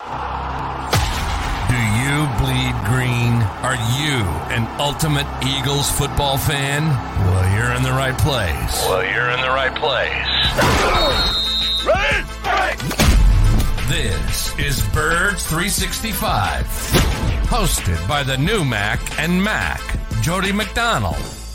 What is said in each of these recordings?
Do you bleed green? Are you an ultimate Eagles football fan? Well, you're in the right place. Well, you're in the right place. This is Birds 365, hosted by the new Mac and Mac, Jody McDonald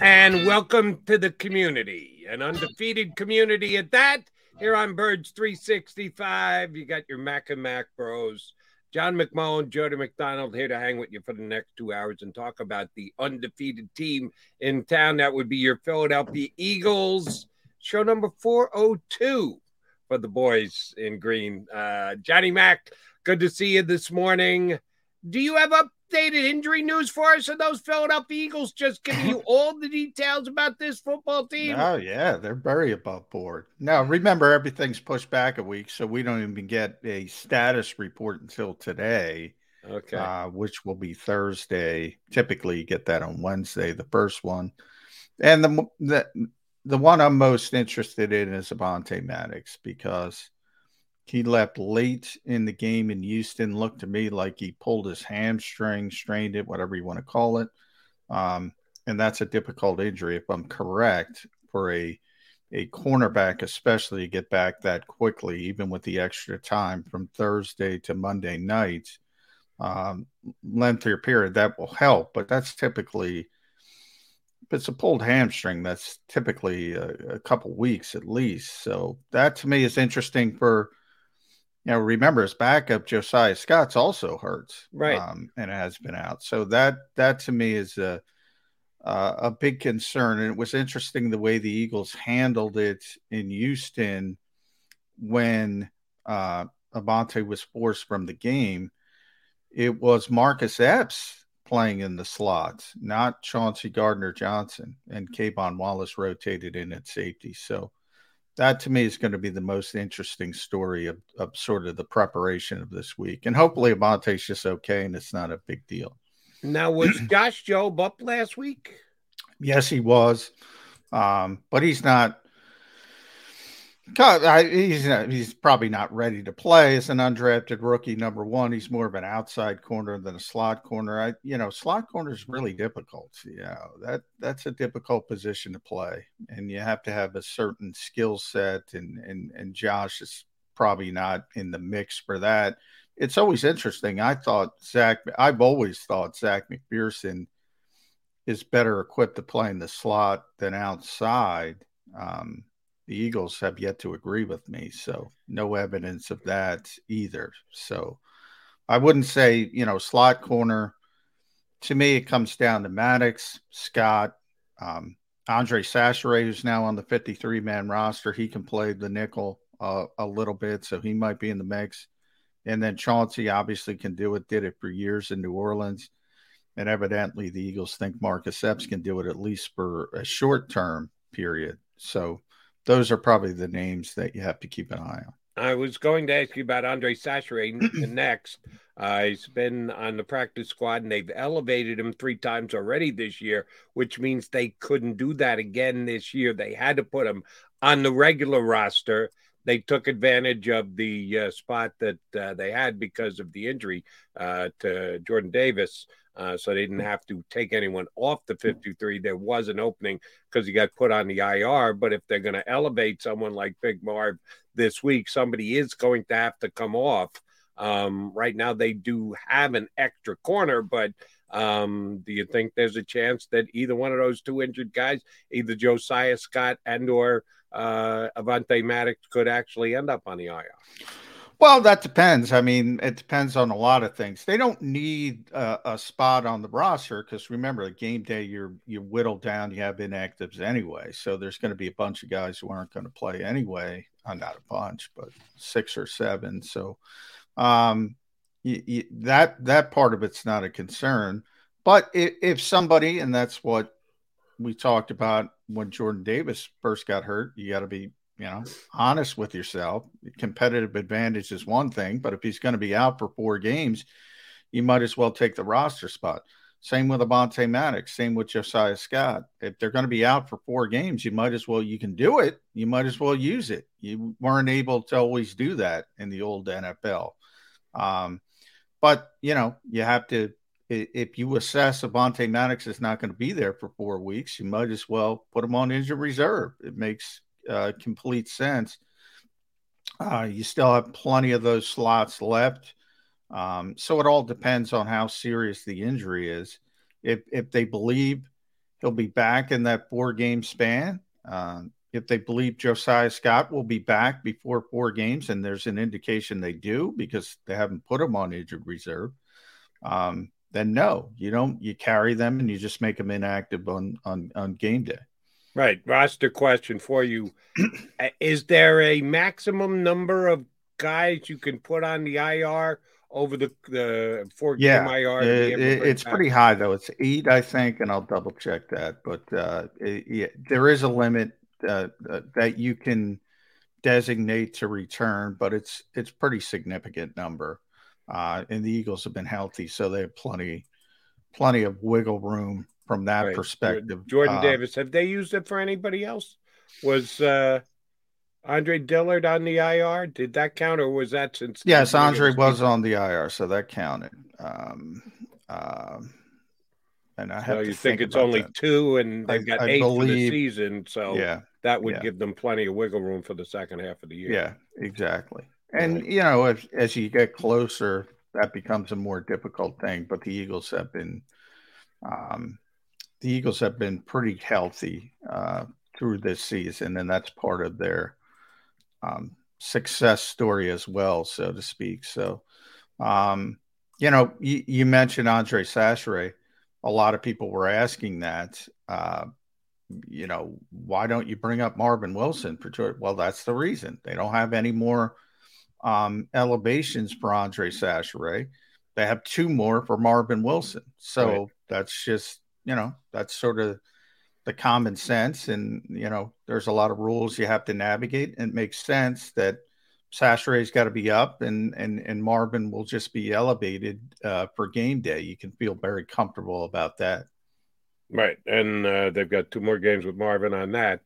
And welcome to the community, an undefeated community at that. Here on Birds 365, you got your Mac and Mac bros. John McMullen, Jody McDonald here to hang with you for the next two hours and talk about the undefeated team in town. That would be your Philadelphia Eagles. Show number 402 for the boys in green. Uh, Johnny Mac, good to see you this morning. Do you have updated injury news for us? Are those Philadelphia Eagles just giving you all the details about this football team? Oh yeah, they're very above board. Now remember, everything's pushed back a week, so we don't even get a status report until today, Okay. uh, which will be Thursday. Typically, you get that on Wednesday, the first one, and the the the one I'm most interested in is Avonte Maddox because he left late in the game in Houston. Looked to me like he pulled his hamstring, strained it, whatever you want to call it. Um, and that's a difficult injury, if I'm correct, for a a cornerback, especially to get back that quickly, even with the extra time from Thursday to Monday night. Um, lengthier period that will help, but that's typically if it's a pulled hamstring, that's typically a, a couple weeks at least. So that to me is interesting for you know, remember his backup Josiah Scott's also hurt, Right. Um, and has been out. So that that to me is a uh, a big concern. And it was interesting the way the Eagles handled it in Houston when uh, Avonte was forced from the game. It was Marcus Epps playing in the slots, not Chauncey Gardner Johnson, and K'Von Wallace rotated in at safety. So that to me is going to be the most interesting story of, of sort of the preparation of this week. And hopefully Avonte's just okay and it's not a big deal. Now, was Josh Jobe up last week? Yes, he was. Um, but he's not he's not, he's probably not ready to play as an undrafted rookie. Number one, he's more of an outside corner than a slot corner. I, you know, slot corner is really difficult. Know that that's a difficult position to play, and you have to have a certain skill set. And and and Josh is probably not in the mix for that. It's always interesting. I thought Zech. I've always thought Zech McPhearson is better equipped to play in the slot than outside. Um, the Eagles have yet to agree with me, so no evidence of that either. So I wouldn't say, you know, slot corner. To me, it comes down to Maddox, Scott, um, Andre Chachere, who's now on the 53 man roster. He can play the nickel uh, a little bit, so he might be in the mix. and then Chauncey obviously can do it, did it for years in New Orleans. And evidently the Eagles think Marcus Epps can do it at least for a short term period. So those are probably the names that you have to keep an eye on. I was going to ask you about Andre Chachere next. Uh, he's been on the practice squad and they've elevated him three times already this year, which means they couldn't do that again this year. They had to put him on the regular roster. They took advantage of the uh, spot that uh, they had because of the injury uh, to Jordan Davis. Uh, so they didn't have to take anyone off the 53. There was an opening because he got put on the IR. But if they're going to elevate someone like Big Marv this week, somebody is going to have to come off. Um, right now, they do have an extra corner, but um, do you think there's a chance that either one of those two injured guys, either Josiah Scott and or uh, Avonte Maddox, could actually end up on the IR? Well, that depends. I mean, it depends on a lot of things. They don't need a, a spot on the roster because remember, the game day you're you whittle down. You have inactives anyway, so there's going to be a bunch of guys who aren't going to play anyway. Uh, not a bunch, but six or seven. So um, that that part of it's not a concern. But if, if somebody, and that's what we talked about when Jordan Davis first got hurt, you got to be you know honest with yourself. Competitive advantage is one thing, but if he's going to be out for four games, you might as well take the roster spot. Same with Avonte Maddox. Same with Josiah Scott. If they're going to be out for four games, you might as well. You can do it. You might as well use it. You weren't able to always do that in the old NFL. Um, but you know, you have to. If you assess Avonte Maddox is not going to be there for four weeks, you might as well put him on injured reserve. It makes uh, complete sense. Uh, you still have plenty of those slots left. Um, so it all depends on how serious the injury is. If if they believe he'll be back in that four game span, um, if they believe Josiah Scott will be back before four games, and there's an indication they do because they haven't put him on injured reserve, um, then no, you don't. You carry them and you just make them inactive on on on game day. Right. Roster question for you: Is there a maximum number of guys you can put on the IR? over the the four yeah, game IR? It, it, it's back? pretty high though. It's eight, I think, and I'll double check that. But uh, it, yeah, there is a limit uh, uh, that you can designate to return, but it's it's pretty significant number. Uh, and the Eagles have been healthy, so they have plenty plenty of wiggle room from that right. perspective. Jordan uh, Davis, have they used it for anybody else? Was uh, Andre Dillard on the IR? Did that count, or was that since? Yes, Andre was on the IR, so that counted. Um, um, and I have so you think, think it's only that. two, and they've got I, I eight believe, for the season, so yeah, that would yeah. give them plenty of wiggle room for the second half of the year. Yeah, exactly. And right. you know, as as you get closer, that becomes a more difficult thing. But the Eagles have been, um, the Eagles have been pretty healthy uh, through this season, and that's part of their um, success story as well, so to speak. So, um, you know, you, you mentioned Andre Chachere a lot of people were asking that. Uh, you know, why don't you bring up Marvin Wilson for? Well, that's the reason. They don't have any more um, elevations for Andre Chachere. They have two more for Marvin Wilson. So right. that's just, you know, that's sort of the common sense. And, you know, there's a lot of rules you have to navigate. And it makes sense that Chachere's got to be up, and and and Marvin will just be elevated uh, for game day. You can feel very comfortable about that. Right, and uh, they've got two more games with Marvin on that.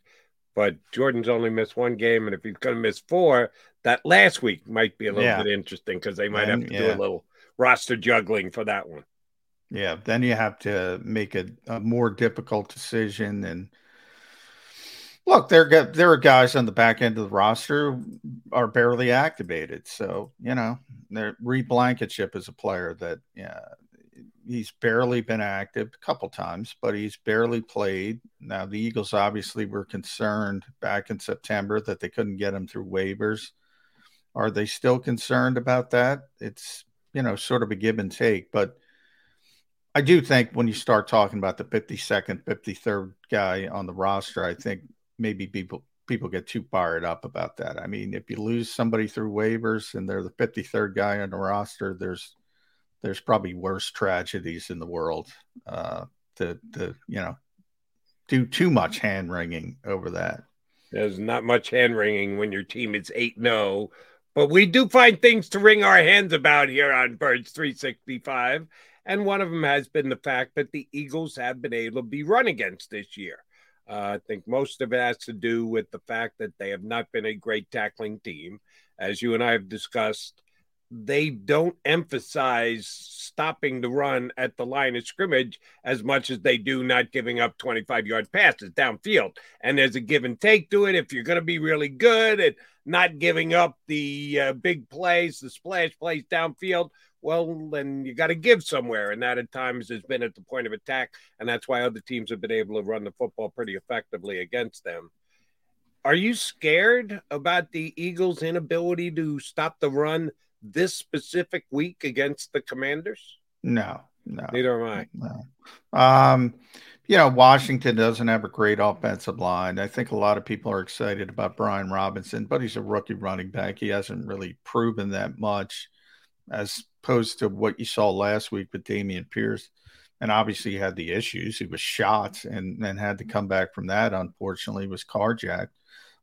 But Jordan's only missed one game, and if he's going to miss four, that last week might be a little yeah. bit interesting because they might have to yeah. do a little roster juggling for that one. Yeah, then you have to make a, a more difficult decision and Look, there there are guys on the back end of the roster are barely activated. So you know, Reed Blankenship is a player that yeah, he's barely been active a couple times, but he's barely played. Now the Eagles obviously were concerned back in September that they couldn't get him through waivers. Are they still concerned about that? It's you know sort of a give and take, but I do think when you start talking about the 52nd, 53rd guy on the roster, I think maybe people people get too fired up about that. I mean, if you lose somebody through waivers and they're the 53rd guy on the roster, there's there's probably worse tragedies in the world uh, to to you know do too much hand wringing over that. There's not much hand wringing when your team is 8 0, but we do find things to wring our hands about here on Birds 365. And one of them has been the fact that the Eagles have been able to be run against this year. Uh, I think most of it has to do with the fact that they have not been a great tackling team. As you and I have discussed, they don't emphasize stopping the run at the line of scrimmage as much as they do not giving up 25 yard passes downfield. And there's a give and take to it. If you're going to be really good at not giving up the uh, big plays, the splash plays downfield, well, then you got to give somewhere. And that at times has been at the point of attack. And that's why other teams have been able to run the football pretty effectively against them. Are you scared about the Eagles' inability to stop the run this specific week against the Commanders? No, no. Neither am I. No. Um, you know, Washington doesn't have a great offensive line. I think a lot of people are excited about Brian Robinson, but he's a rookie running back. He hasn't really proven that much as opposed to what you saw last week with Dameon Pierce. And obviously, he had the issues. He was shot and, and had to come back from that. Unfortunately, was carjacked.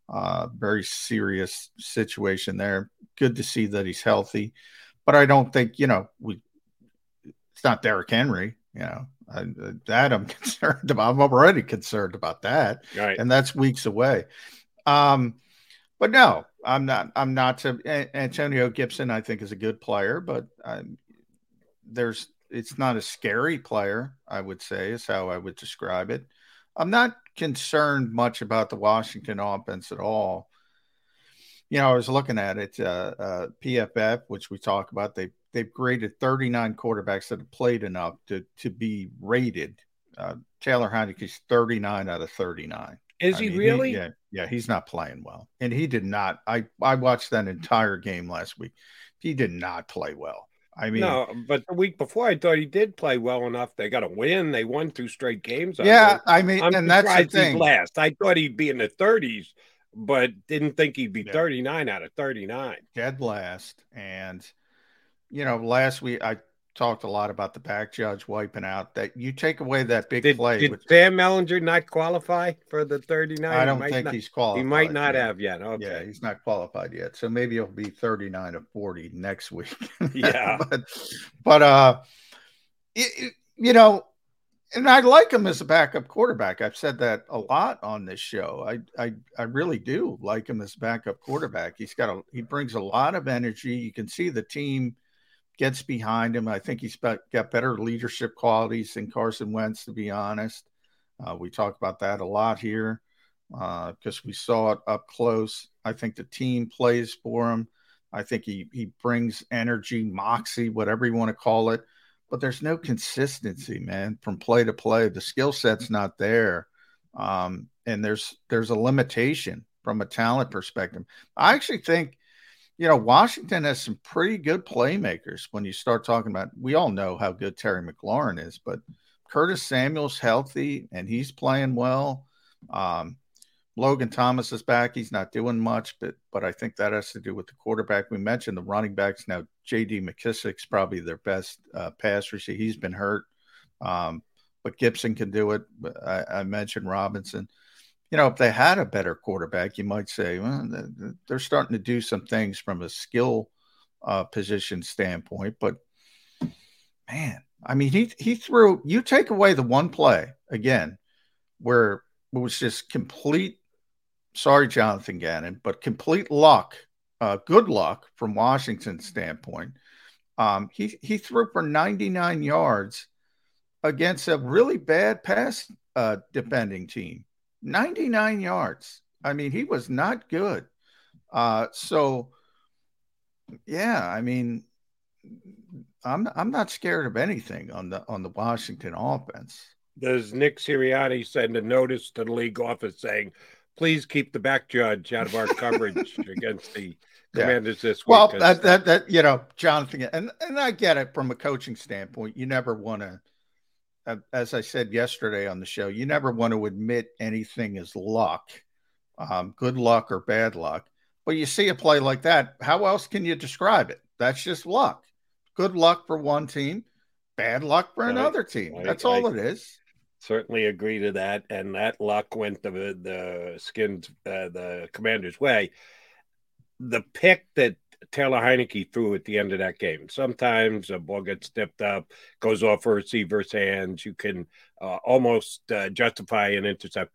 Uh, very serious situation there. Good to see that he's healthy, but I don't think you know we. It's not Derrick Henry, you know. I, that I'm concerned about. I'm already concerned about that, right. and that's weeks away. Um, but no, I'm not. I'm not. To, Antonio Gibson, I think, is a good player, but um, there's. It's not a scary player. I would say is how I would describe it. I'm not concerned much about the Washington offense at all. You know, I was looking at it. Uh, uh, PFF, which we talk about, they they've graded 39 quarterbacks that have played enough to to be rated. Uh, Taylor Heinicke's 39 out of 39. Is I he mean, really? He, yeah, yeah, he's not playing well, and he did not. I I watched that entire game last week. He did not play well. I mean, no, but the week before, I thought he did play well enough. They got a win. They won two straight games. Yeah, I mean, I'm and that's the thing. last. I thought he'd be in the 30s, but didn't think he'd be yeah. 39 out of 39. Dead last, and you know, last week I talked a lot about the back judge wiping out. That you take away that big did, play. Did which, Sam Ehlinger not qualify for the 39? I don't think not, he's qualified. He might not yet. have yet. Okay. Yeah, he's not qualified yet. So maybe he'll be 39 of 40 next week. Yeah. but, but, uh, it, you know, and I like him as a backup quarterback. I've said that a lot on this show. I, I, I really do like him as backup quarterback. He's got a, he brings a lot of energy. You can see the team gets behind him. I think he's got better leadership qualities than Carson Wentz, to be honest. Uh, we talk about that a lot here because uh, we saw it up close. I think the team plays for him. I think he he brings energy, moxie, whatever you want to call it. But there's no consistency, man, from play to play. The skill set's not there, um, and there's there's a limitation from a talent perspective. I actually think you know, Washington has some pretty good playmakers when you start talking about. We all know how good Terry McLaurin is, but Curtis Samuel's healthy and he's playing well. Um, Logan Thomas is back. He's not doing much, but but I think that has to do with the quarterback. We mentioned the running backs. Now J.D. McKissick's probably their best uh, pass receiver. He's been hurt, um, but Gibson can do it. I, I mentioned Robinson you know, if they had a better quarterback, you might say, well, they're starting to do some things from a skill uh, position standpoint. But man, I mean, he he threw. You take away the one play again, where it was just complete. Sorry, Jonathan Gannon, but complete luck, uh, good luck from Washington's standpoint. Um, he he threw for 99 yards against a really bad pass uh, defending team. 99 yards. I mean, he was not good. Uh, so, yeah, I mean, I'm I'm not scared of anything on the on the Washington offense. Does Nick Sirianni send a notice to the league office saying, "Please keep the back judge out of our coverage against the Commanders this week"? Well, that, that that you know, Jonathan, and and I get it from a coaching standpoint. You never want to as I said yesterday on the show, you never want to admit anything is luck. um, good luck or bad luck. But you see a play like that, how else can you describe it? That's just luck. Good luck for one team, bad luck for another team. That's all it is. Certainly agree to that, and that luck went the the skins uh, the Commanders' way. The pick that Taylor Heinicke threw at the end of that game. Sometimes a ball gets tipped up, goes off a receiver's hands. You can uh, almost uh, justify an intercept.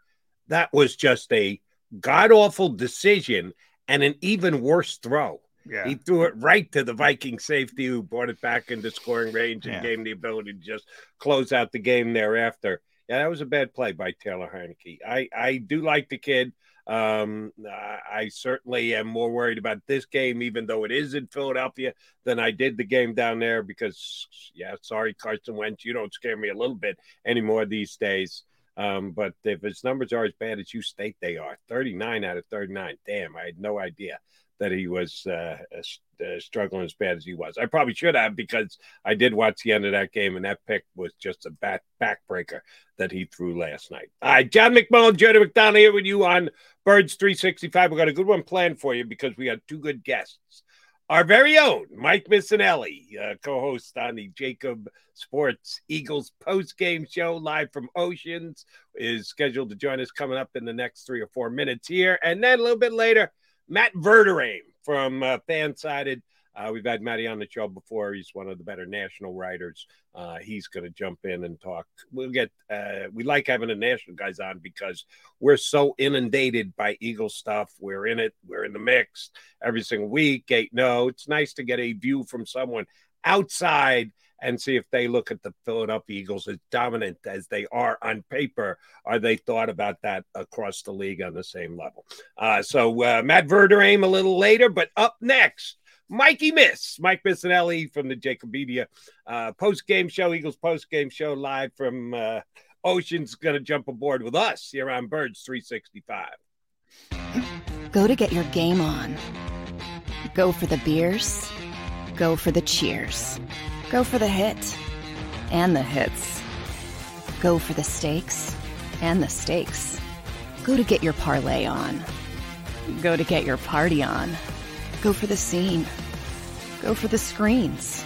That was just a god awful decision and an even worse throw. Yeah. He threw it right to the Viking safety who brought it back into scoring range and yeah. gave him the ability to just close out the game thereafter. Yeah, that was a bad play by Taylor Heinicke. I, I do like the kid. Um, I certainly am more worried about this game, even though it is in Philadelphia, than I did the game down there because, yeah, sorry, Carson Wentz, you don't scare me a little bit anymore these days. Um, but if his numbers are as bad as you state they are, 39 out of 39, damn, I had no idea that he was uh, uh, struggling as bad as he was. I probably should have because I did watch the end of that game, and that pick was just a back backbreaker that he threw last night. All right, John McMullen, Jody McDonald here with you on Birds 365. We got a good one planned for you because we had two good guests. Our very own Mike Missanelli, uh, co-host on the Jakib Sports Eagles post-game show live from Oceans, is scheduled to join us coming up in the next three or four minutes here, and then a little bit later Matt Verderame from uh, Fansided. Uh, we've had Matty on the show before. He's one of the better national writers. Uh, he's going to jump in and talk. We'll get. Uh, we like having the national guys on because we're so inundated by Eagle stuff. We're in it. We're in the mix every single week. Eight, no, it's nice to get a view from someone outside and see if they look at the Philadelphia Eagles as dominant as they are on paper. Are they thought about that across the league on the same level? Uh, so uh, Matt Verderame a little later, but up next. Mikey Miss, Mike Missanelli from the Jakib Media uh, post game show, Eagles post game show, live from uh, Ocean's going to jump aboard with us here on Birds 365. Go to get your game on. Go for the beers. Go for the cheers Go for the hit and the hits. Go for the stakes and the stakes. Go to get your parlay on. Go to get your party on. Go for the scene. Go for the screens.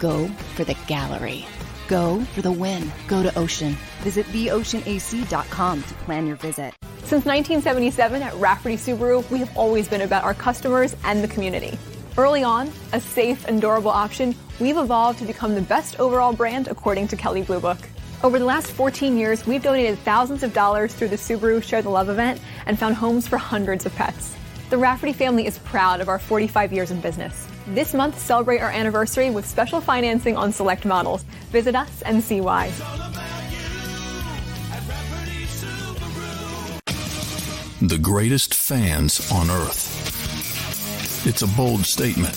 Go for the gallery. Go for the win. Go to Ocean. Visit theoceanac.com to plan your visit. Since 1977 at Rafferty Subaru, we have always been about our customers and the community. Early on, a safe and durable option, we've evolved to become the best overall brand according to Kelley Blue Book. Over the last 14 years, we've donated thousands of dollars through the Subaru Share the Love event and found homes for hundreds of pets. The Rafferty family is proud of our 45 years in business. This month, celebrate our anniversary with special financing on select models. Visit us and see why. The greatest fans on earth it's a bold statement,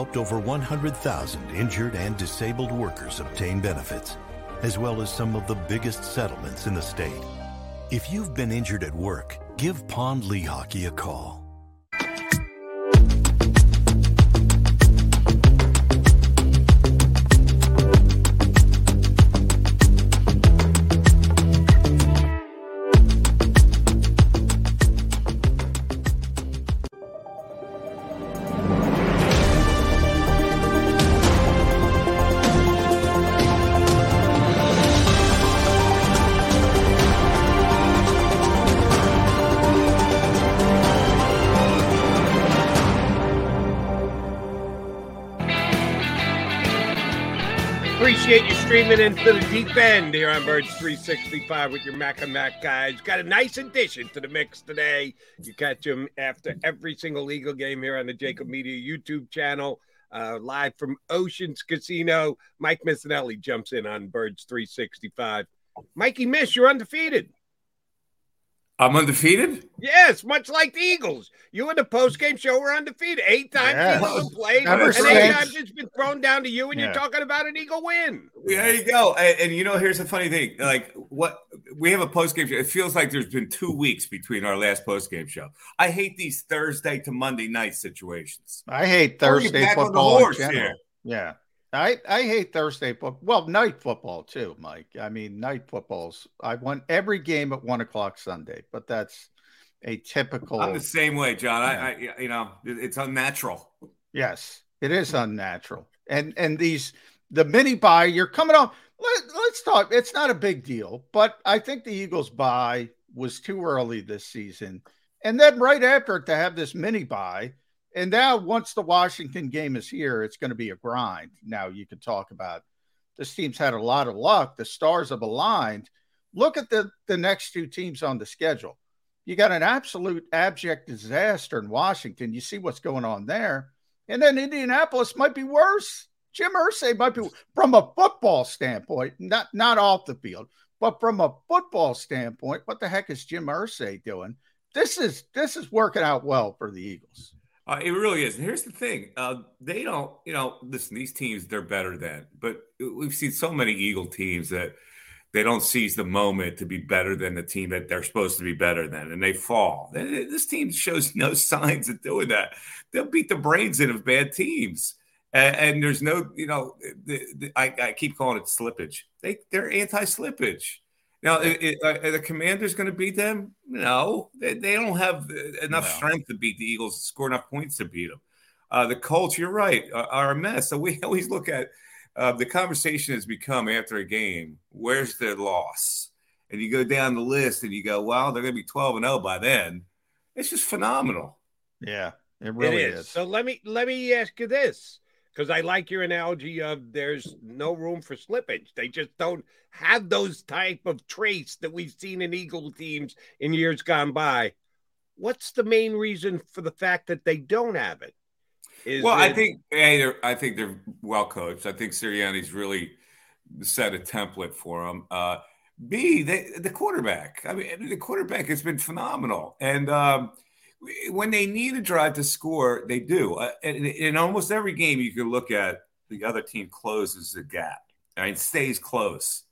Helped over 100,000 injured and disabled workers obtain benefits, as well as some of the biggest settlements in the state. If you've been injured at work, give Pond Lehocky a call. Streaming into the deep end here on Birds 365 with your Mac and Mac guys. Got a nice addition to the mix today. You catch them after every single Eagle game here on the Jakib Media YouTube channel. Uh, live from Oceans Casino. Mike Missanelli jumps in on Birds 365. Mikey Miss, you're undefeated. I'm undefeated. Yes, much like the Eagles. You in the post game show were undefeated. Eight times yes. Eagles have played, Never and eight times it's been thrown down to you, and yeah. you're talking about an Eagle win. There you go. And, and, you know, here's the funny thing: like what we have a post game show. It feels like there's been two weeks between our last post game show. I hate these Thursday to Monday night situations. I hate Thursday football. Yeah. I, I hate Thursday football. Well, night football too, Mike. I mean, night footballs. I want every game at one o'clock Sunday, but that's a typical. I'm the same way, John. I, I you know, it's unnatural. Yes, it is unnatural. And and these the mini bye, you're coming on. Let, let's talk. It's not a big deal, but I think the Eagles bye was too early this season. And then right after it to have this mini bye and now, once the Washington game is here, it's going to be a grind. Now, you can talk about this team's had a lot of luck. The stars have aligned. Look at the, the next two teams on the schedule. You got an absolute abject disaster in Washington. You see what's going on there. And then Indianapolis might be worse. Jim Irsay might be from a football standpoint, not not off the field, but from a football standpoint. What the heck is Jim Irsay doing? This is this is working out well for the Eagles. Uh, it really is. And here's the thing: uh, they don't, you know, listen. These teams, they're better than. But we've seen so many Eagle teams that they don't seize the moment to be better than the team that they're supposed to be better than, and they fall. This team shows no signs of doing that. They'll beat the brains in of bad teams, and, and there's no, you know, the, the, I, I keep calling it slippage. They they're anti-slippage. Now, it, it, uh, the Commanders going to beat them? No, they, they don't have enough no. strength to beat the Eagles, score enough points to beat them. Uh, the Colts, you're right, are, are, a mess. So we always look at uh, the conversation has become after a game, where's their loss? And you go down the list and you go, well, they're going to be 12 and 0 by then. It's just phenomenal. Yeah, it really it is. is. So let me let me ask you this because I like your analogy of there's no room for slippage. They just don't have those type of traits that we've seen in Eagle teams in years gone by. What's the main reason for the fact that they don't have it? Is well, it- I think a, I think they're well coached. I think Sirianni's really set a template for them. Uh, B, they, the quarterback. I mean, the quarterback has been phenomenal, and um, when they need a drive to score, they do. Uh, in, in almost every game, you can look at the other team closes the gap. I mean, stays close,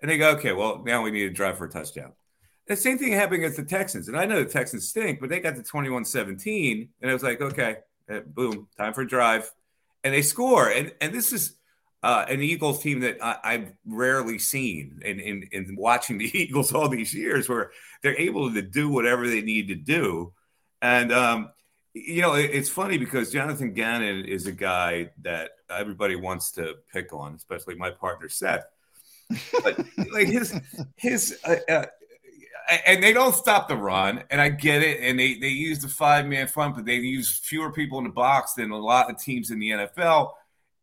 and they go, okay, well, now we need a drive for a touchdown. The same thing happened against the Texans, and I know the Texans stink, but they got to 21-17, and it was like, okay, uh, boom, time for a drive, and they score. And and this is uh, an Eagles team that I, have rarely seen in, in in watching the Eagles all these years, where they're able to do whatever they need to do and um, you know, it, it's funny because Jonathan Gannon is a guy that everybody wants to pick on, especially my partner Seth. But like his his uh, uh, and they don't stop the run, and I get it. And they they use the five man front, but they use fewer people in the box than a lot of teams in the NFL,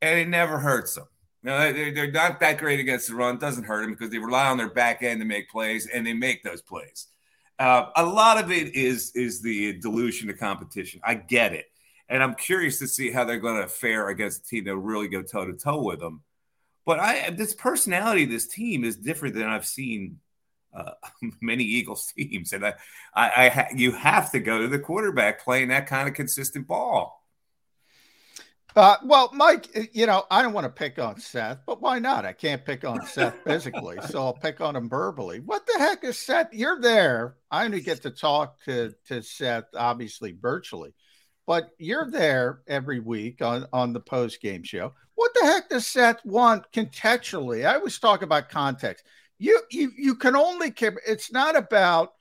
and it never hurts them. You they're, they're not that great against the run. It doesn't hurt them because they rely on their back end to make plays, and they make those plays. Uh, a lot of it is is the dilution of competition. I get it, and I'm curious to see how they're going to fare against a team that really go toe to toe with them. But I this personality of this team is different than I've seen uh, many Eagles teams, and I, I, I you have to go to the quarterback playing that kind of consistent ball. Uh, well, Mike, uh, you know, I don't want to pick on Seth, but why not? I can't pick on Seth physically, so I'll pick on him verbally. What the heck is Seth? You're there. I only get to talk to, to Seth, obviously virtually, but you're there every week on, on the post game show. What the heck does Seth want contextually? I always talk about context. You you you can only care. It's not about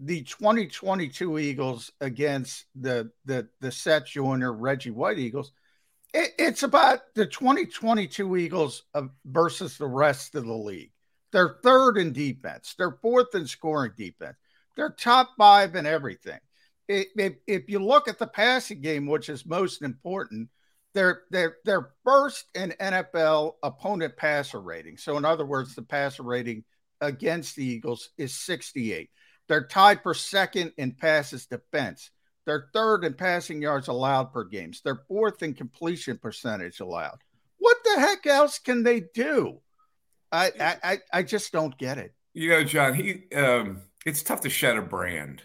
the 2022 Eagles against the the the Seth Joyner Reggie White Eagles it, it's about the 2022 Eagles uh, versus the rest of the league. They're third in defense. They're fourth in scoring defense. They're top five in everything. If, if you look at the passing game, which is most important, they're they're they're first in NFL opponent passer rating. So in other words, the passer rating against the Eagles is 68. They're tied for second in passes defense. They're third in passing yards allowed per games. They're fourth in completion percentage allowed. What the heck else can they do? I I I just don't get it. You know, John, he um it's tough to shed a brand.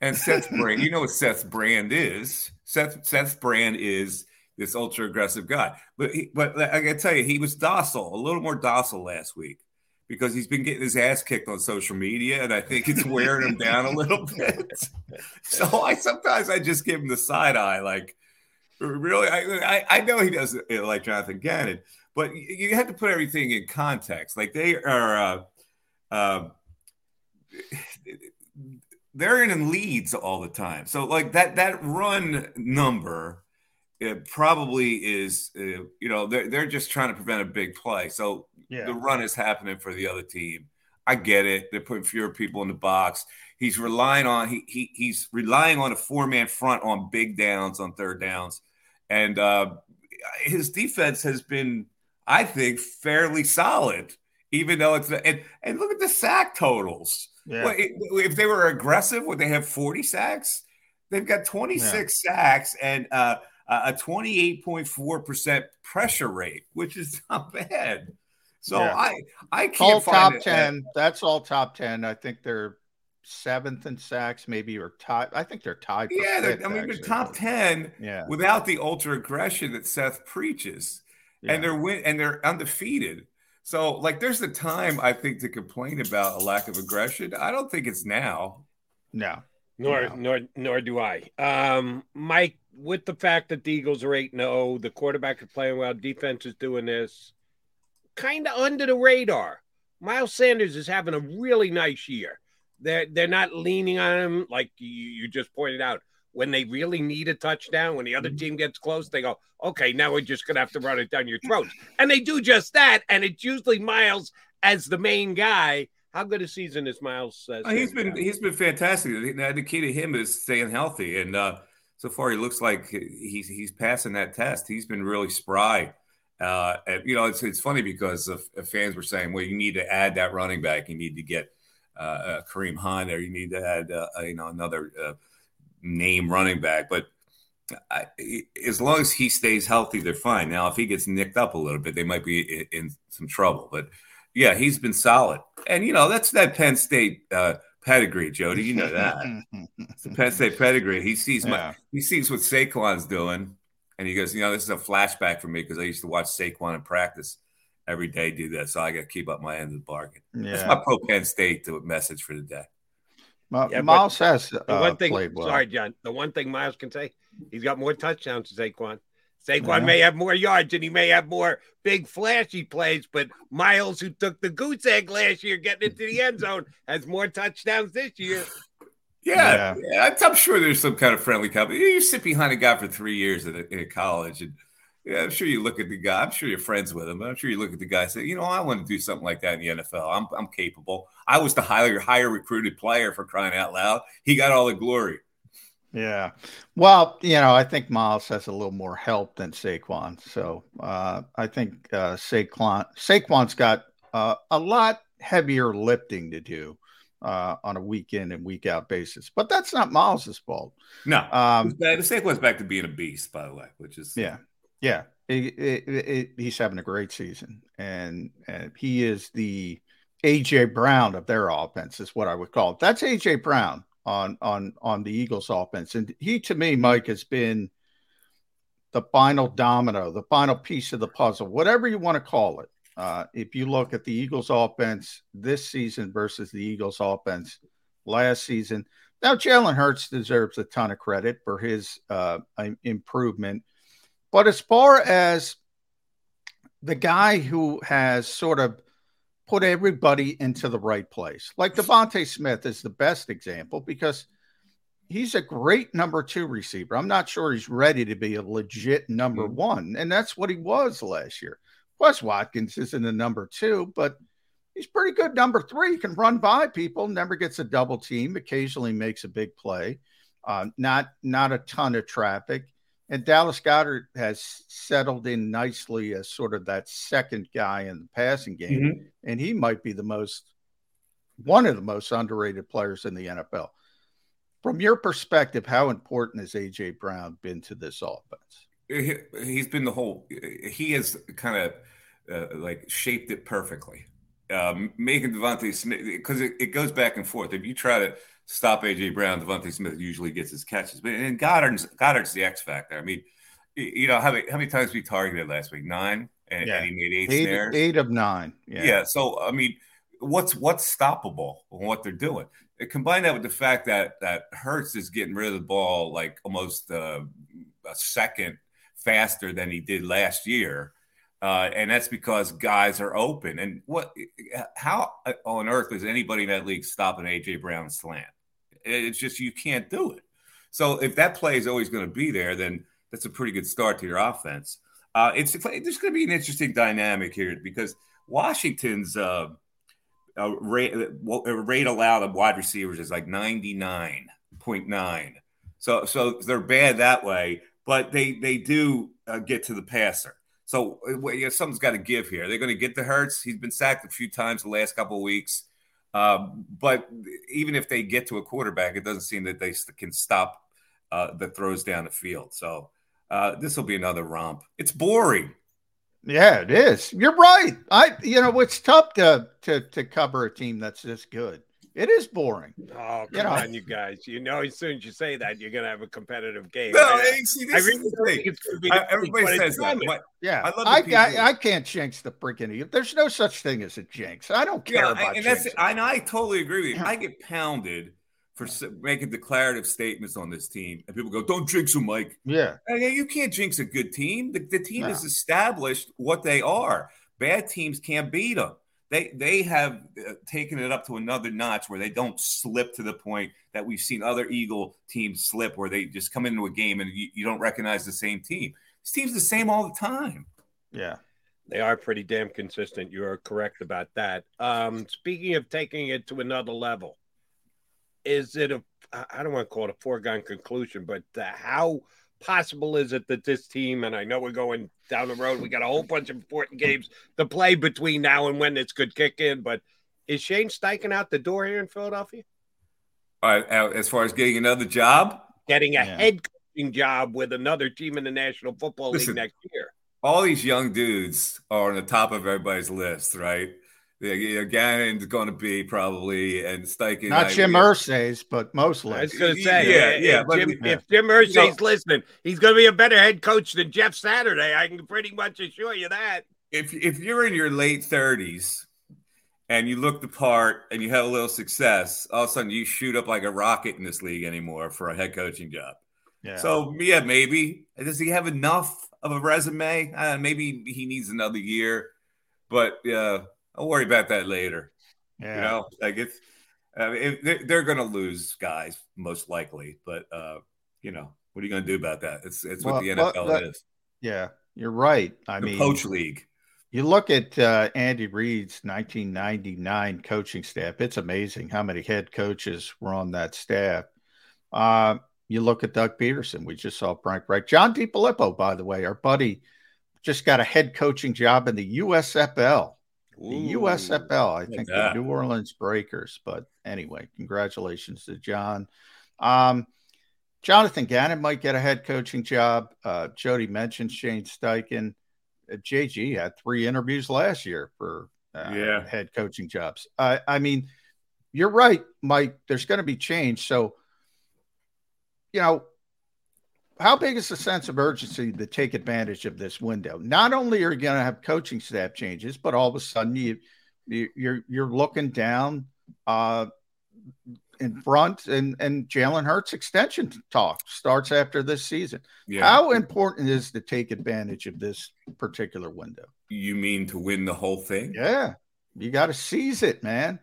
And Seth's brand, you know what Seth's brand is. Seth Seth's brand is this ultra aggressive guy. But he, but I can tell you, he was docile, a little more docile last week because he's been getting his ass kicked on social media, and I think it's wearing him down a little bit. So I sometimes I just give him the side eye, like really. I I, I know he doesn't like Jonathan Gannon, but you have to put everything in context. Like they are. Uh, uh, they're in leads all the time. So like that that run number it probably is uh, you know they're, they're just trying to prevent a big play. So yeah. the run is happening for the other team. I get it. They're putting fewer people in the box. He's relying on he, he he's relying on a four man front on big downs on third downs, and uh, his defense has been, I think, fairly solid. Even though it's and and look at the sack totals. Yeah. if they were aggressive, would they have 40 sacks? They've got 26 yeah. sacks and uh, a 28.4% pressure rate, which is not bad. So yeah. I I can't all top 10. That's all top 10. I think they're seventh in sacks, maybe or tied. I think they're tied. yeah, fifth, I mean, they're top 10 yeah. without the ultra aggression that Seth preaches. Yeah. And they're win and they're undefeated. So, like, there's the time I think to complain about a lack of aggression. I don't think it's now. No, nor no. nor nor do I. Um, Mike, with the fact that the Eagles are eight 0 the quarterback is playing well, defense is doing this, kind of under the radar. Miles Sanders is having a really nice year. They're they're not leaning on him like you, you just pointed out when they really need a touchdown, when the other mm-hmm. team gets close, they go, okay, now we're just going to have to run it down your throat. And they do just that. And it's usually Miles as the main guy. How good a season is Miles? Uh, he's been he's been fantastic. The key to him is staying healthy, and uh, so far he looks like he's he's passing that test. He's been really spry. Uh, you know, it's it's funny because of fans were saying, well, you need to add that running back. You need to get uh, uh Kareem Hunt, or you need to add uh, you know another uh, name running back, but I, as long as he stays healthy, they're fine. Now, if he gets nicked up a little bit, they might be in, in some trouble. But yeah, he's been solid, and you know that's that Penn State uh, pedigree, Jody. You know that it's the Penn State pedigree. He sees my yeah. he sees what Saquon's doing, and he goes, you know, this is a flashback for me because I used to watch Saquon in practice every day do this. so I got to keep up my end of the bargain. Yeah. That's my pro Penn State message for the day yeah, Miles has the one uh, thing. Well. Sorry, John. The one thing Miles can say, he's got more touchdowns than Saquon. Saquon yeah. may have more yards and he may have more big flashy plays, but Miles, who took the goose egg last year, getting into the end zone, has more touchdowns this year. Yeah, yeah. I'm sure there's some kind of friendly company. You sit behind a guy for three years in, a, in college, and yeah, I'm sure you look at the guy. I'm sure you're friends with him. But I'm sure you look at the guy and say, you know, I want to do something like that in the NFL. I'm, I'm capable. I was the higher, higher recruited player for crying out loud. He got all the glory. Yeah. Well, you know, I think Miles has a little more help than Saquon. So uh, I think uh, Saquon, Saquon's got uh, a lot heavier lifting to do. Uh, on a week in and week out basis, but that's not Miles's fault. No, um, the Saquon's back to being a beast, by the way, which is yeah, yeah, it, it, it, he's having a great season, and, and he is the AJ Brown of their offense, is what I would call it. That's AJ Brown on on on the Eagles offense, and he to me, Mike, has been the final domino, the final piece of the puzzle, whatever you want to call it. Uh, if you look at the Eagles offense this season versus the Eagles offense last season, now Jalen Hurts deserves a ton of credit for his uh, improvement. But as far as the guy who has sort of put everybody into the right place, like DeVonta Smith is the best example because he's a great number two receiver. I'm not sure he's ready to be a legit number mm-hmm. one, and that's what he was last year. Plus, Watkins isn't a number two, but he's pretty good number three. He can run by people, never gets a double team, occasionally makes a big play. Uh, not not a ton of traffic and Dallas Goedert has settled in nicely as sort of that second guy in the passing game, mm-hmm. and he might be the most one of the most underrated players in the NFL. From your perspective, how important has AJ Brown been to this offense? He's been the whole. He has kind of uh, like shaped it perfectly, um, making DeVonta Smith because it, it, goes back and forth. If you try to stop AJ Brown, DeVonta Smith usually gets his catches, but and Goddard's Goedert's the X factor. I mean, you know how many how many times we targeted last week? Nine, and, yeah. and he made eight, eight snares. Eight of nine. Yeah. yeah. So I mean, what's what's stoppable on what they're doing? combine that with the fact that that Hurts is getting rid of the ball like almost uh, a second faster than he did last year. Uh, and that's because guys are open. And what, how on earth is anybody in that league stopping AJ Brown slant? It's just you can't do it. So if that play is always going to be there, then that's a pretty good start to your offense. Uh, it's there's going to be an interesting dynamic here because Washington's uh, uh, rate, rate allowed of wide receivers is like 99.9. So so they're bad that way, but they they do uh, get to the passer. So uh, yeah, something's got to give here. They're going to get the Hurts. He's been sacked a few times the last couple of weeks. Um, but even if they get to a quarterback, it doesn't seem that they can stop uh, the throws down the field. So uh, this will be another romp. It's boring. Yeah, it is. You're right. I, you know, it's tough to to to cover a team that's this good. It is boring. Oh, come you know? on, you guys. You know, as soon as you say that, you're going to have a competitive game. No, I, see, I really think it's going to be. I, everybody says that. But yeah, I, love I, I, I, can't jinx the freaking. There's no such thing as a jinx. I don't care yeah, about. And that's. And I totally agree with you. I get pounded for making declarative statements on this team, and people go, "Don't jinx them, Mike." Yeah, you can't jinx a good team. The, the team no. has established what they are. Bad teams can't beat them they they have uh, taken it up to another notch where they don't slip to the point that we've seen other Eagle teams slip, where they just come into a game and you, you don't recognize the same team. This team's the same all the time. Yeah, they are pretty damn consistent. You are correct about that. Um, speaking of taking it to another level, is it a I don't want to call it a foregone conclusion, but uh, how possible is it that this team, and I know we're going down the road, we got a whole bunch of important games to play between now and when this could kick in, but is Shane Steichen out the door here in Philadelphia? Uh, as far as getting another job, getting a yeah. head coaching job with another team in the National Football League next year. All these young dudes are on the top of everybody's list, right? Yeah, Gannon's going to be probably, and Steichen. Not Jim Irsay's, but mostly. I was going to say, yeah, yeah. If, but, Jim, yeah. if Jim Irsay's you know, listening, he's going to be a better head coach than Jeff Saturday. I can pretty much assure you that. If if you're in your late thirties and you look the part and you have a little success, all of a sudden you shoot up like a rocket in this league anymore for a head coaching job. Yeah. So yeah, maybe does he have enough of a resume? Uh, maybe he needs another year, but uh, I'll worry about that later. Yeah. You know, like it's I mean, they're, they're going to lose guys most likely, but uh, you know, what are you going to do about that? It's it's well, what the NFL that, is. Yeah, you're right. I the mean, coach league. You look at uh, Andy Reid's 1999 coaching staff. It's amazing how many head coaches were on that staff. Uh, you look at Doug Pederson. We just saw Frank Reich. John DeFilippo, by the way, our buddy, just got a head coaching job in the USFL the USFL, I think the New Orleans Breakers. But anyway, congratulations to John. Um, Jonathan Gannon might get a head coaching job. Uh, Jody mentioned Shane Steichen. Uh, JG had three interviews last year for uh, yeah. head coaching jobs. I mean, you're right, Mike. There's going to be change. So, you know, how big is the sense of urgency to take advantage of this window? Not only are you going to have coaching staff changes, but all of a sudden you, you you're you're looking down uh, in front, and and Jalen Hurts extension talk starts after this season. Yeah. How important is to take advantage of this particular window? You mean to win the whole thing? Yeah, you got to seize it, man.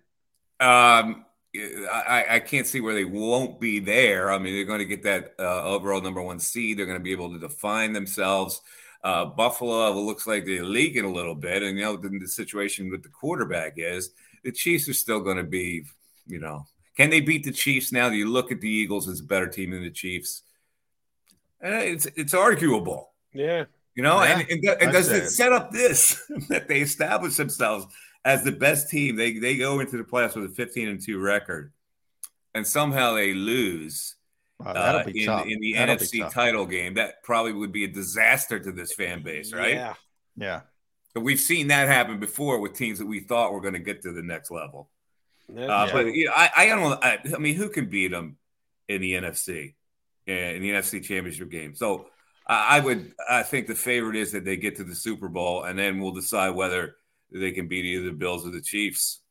Um, I, I, can't see where they won't be there. I mean, they're going to get that uh, overall number one seed. They're going to be able to define themselves. Uh, Buffalo looks like they're leaking a little bit, and you know the, the situation with the quarterback is the Chiefs are still going to be, you know, can they beat the Chiefs now? Do you look at the Eagles as a better team than the Chiefs? it's it's arguable. Yeah. You know, Yeah, and, and, and does it. set up this that they establish themselves as the best team? They they go into the playoffs with a 15 and 2 record, and somehow they lose that'll uh, be in, in the That'll NFC tough. title game. That probably would be a disaster to this fan base, right? Yeah. Yeah. But we've seen that happen before with teams that we thought were going to get to the next level. That's Uh. But you know, I, I don't. I, I mean, who can beat them in the NFC, uh, in the NFC Championship game? So I, I would. I think the favorite is that they get to the Super Bowl, and then we'll decide whether they can beat either the Bills or the Chiefs.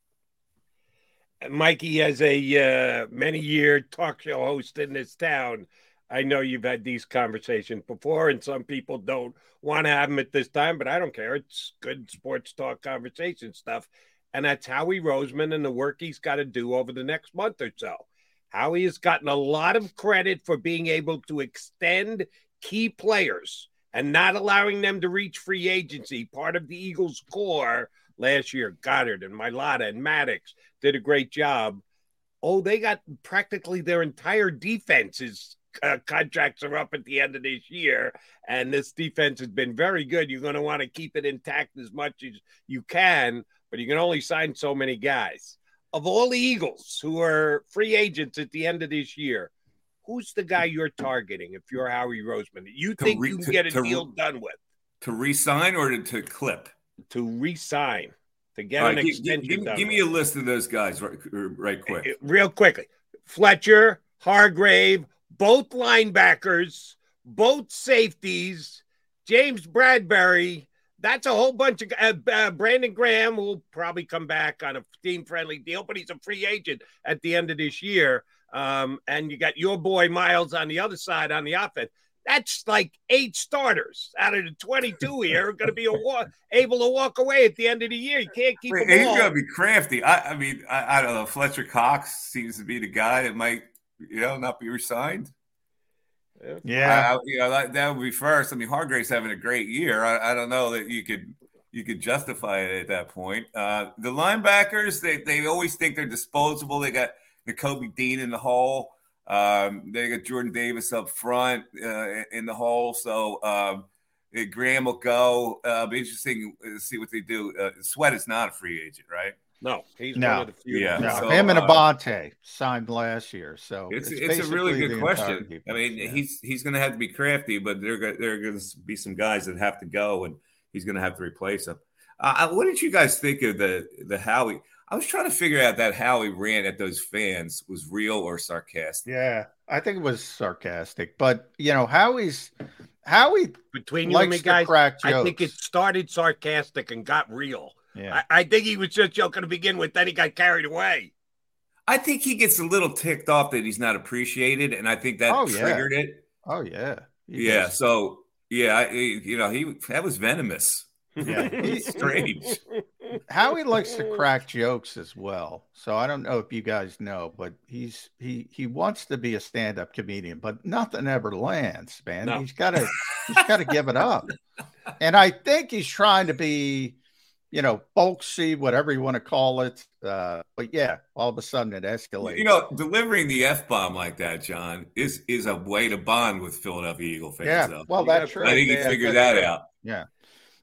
Mikey, as a uh, many year talk show host in this town, I know you've had these conversations before, and some people don't want to have them at this time, but I don't care. It's good sports talk conversation stuff. And that's Howie Roseman and the work he's got to do over the next month or so. Howie has gotten a lot of credit for being able to extend key players and not allowing them to reach free agency. Part of the Eagles' core last year, Goedert and Mailata and Maddox did a great job. Oh, they got practically their entire defense's uh, contracts are up at the end of this year, and this defense has been very good. You're going to want to keep it intact as much as you can, but you can only sign so many guys. Of all the Eagles who are free agents at the end of this year, who's the guy you're targeting if you're Howie Roseman? You To think re- you can to- get a to deal done with To re-sign or to, to clip? to re-sign to get an right, gi- gi- extension give, give with? me a list of those guys right, right quick. Uh, real quickly. Fletcher, Hargrave, both linebackers, both safeties, James Bradberry. That's a whole bunch of uh, uh, Brandon Graham will probably come back on a team friendly deal, but he's a free agent at the end of this year. Um, and you got your boy Miles on the other side on the offense. That's like eight starters out of the 22 here are going to be a wa- able to walk away at the end of the year. You can't keep Wait, them he's all. gonna be crafty. I, I mean, I, I don't know. Fletcher Cox seems to be the guy that might, you know, not be resigned. Yeah. I- you know that, that would be first. I mean, Hargrave's having a great year. I, I don't know that you could you could justify it at that point. Uh, the linebackers, they they always think they're disposable. They got Nakobe Dean in the hole. Um, they got Jordan Davis up front uh, in the hole. So um, uh, Graham will go. Uh, be interesting to see what they do. Uh, Sweat is not a free agent, right? No, he's No. one of the few. Yeah. No, So, him and uh, Avonte signed last year, so It's it's, a really good question. I mean, yeah. he's he's going to have to be crafty, but there there are going to be some guys that have to go, and he's going to have to replace them. Uh, what did you guys think of the the Howie? I was trying to figure out that Howie ran at those fans was real or sarcastic. Yeah, I think it was sarcastic, but you know Howie's Howie Between you and me, guys, I think it started sarcastic and got real. Yeah, I, I think he was just joking to begin with, then he got carried away. I think he gets a little ticked off that he's not appreciated, and I think that Oh, yeah. triggered it. oh yeah, He Yeah. does. So yeah, I, you know, he that was venomous. Yeah. Strange. Howie likes to crack jokes as well. So I don't know if you guys know, but he's he he wants to be a stand-up comedian, but nothing ever lands, man. No. He's got to he's got to give it up. And I think he's trying to be, you know, folksy, whatever you want to call it. Uh, but yeah, all of a sudden it escalates. You know, delivering the f bomb like that, John, is is a way to bond with Philadelphia Eagle fans. yeah, though. well, that's true. I think he Yeah, figured that true. out. Yeah.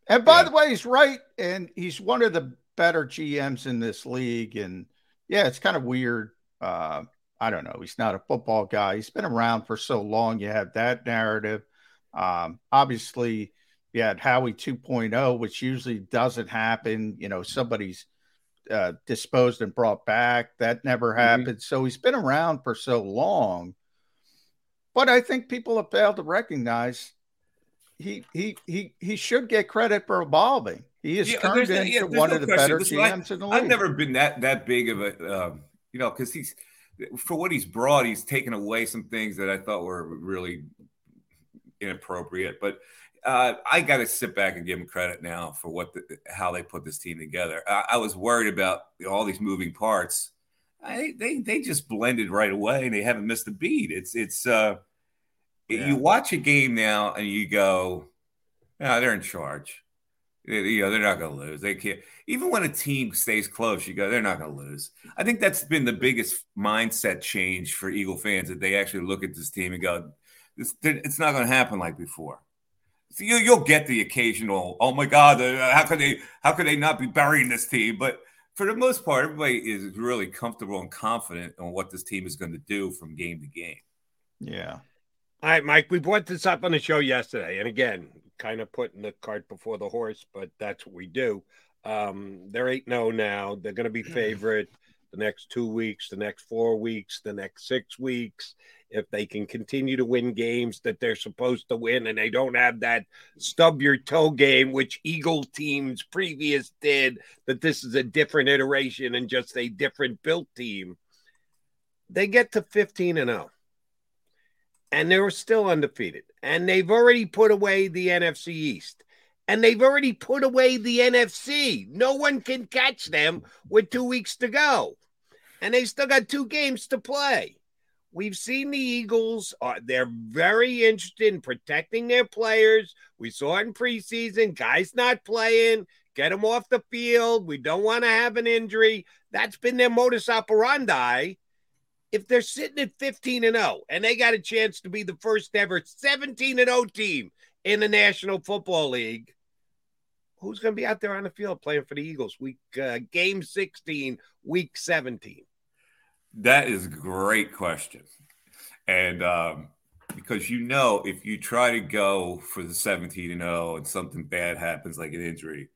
And by Yeah. the way, he's right. And he's one of the better GMs in this league. And yeah, it's kind of weird. Uh, I don't know. He's not a football guy. He's been around for so long. You have that narrative. Um, obviously, you had Howie 2.0, which usually doesn't happen. You know, somebody's uh, disposed and brought back. That never happened. So he's been around for so long. But I think people have failed to recognize he he he he should get credit for evolving. He has Yeah, turned into yeah, one no of the question. better Listen, I- in the league. I've never been that that big of a, um, you know, because he's for what he's brought, he's taken away some things that I thought were really inappropriate. But uh, I got to sit back and give him credit now for what the, how they put this team together. I, I was worried about all these moving parts. I, they they just blended right away, and they haven't missed a beat. It's it's uh, Yeah. you watch a game now and you go, yeah, they're in charge. You know, they're not going to lose. They can't. Even when a team stays close, you go, they're not going to lose. I think that's been the biggest mindset change for Eagle fans that they actually look at this team and go, It's, it's not going to happen like before. So you, you'll get the occasional, oh my God, uh, how could they how could they not be burying this team? But for the most part, everybody is really comfortable and confident on what this team is going to do from game to game. Yeah. All right, Mike, we brought this up on the show yesterday. And again, kind of putting the cart before the horse, but that's what we do. Um, they're 8 0 now. They're going to be favorite the next two weeks, the next four weeks, the next six weeks. If they can continue to win games that they're supposed to win and they don't have that stub your toe game, which Eagle teams previous did, that this is a different iteration and just a different built team, they get to 15 and 0 and they were still undefeated. And they've already put away the NFC East. And they've already put away the NFC. No one can catch them with two weeks to go. And they still got two games to play. We've seen the Eagles, uh, they're very interested in protecting their players. We saw it in preseason, guys not playing, get them off the field. We don't want to have an injury. That's been their modus operandi if they're sitting at 15 and 0 and they got a chance to be the first ever 17 and 0 team in the National Football League, who's going to be out there on the field playing for the Eagles week uh, game 16, week 17? That is a great question. And um, because you know, if you try to go for the 17 and 0 and something bad happens, like an injury,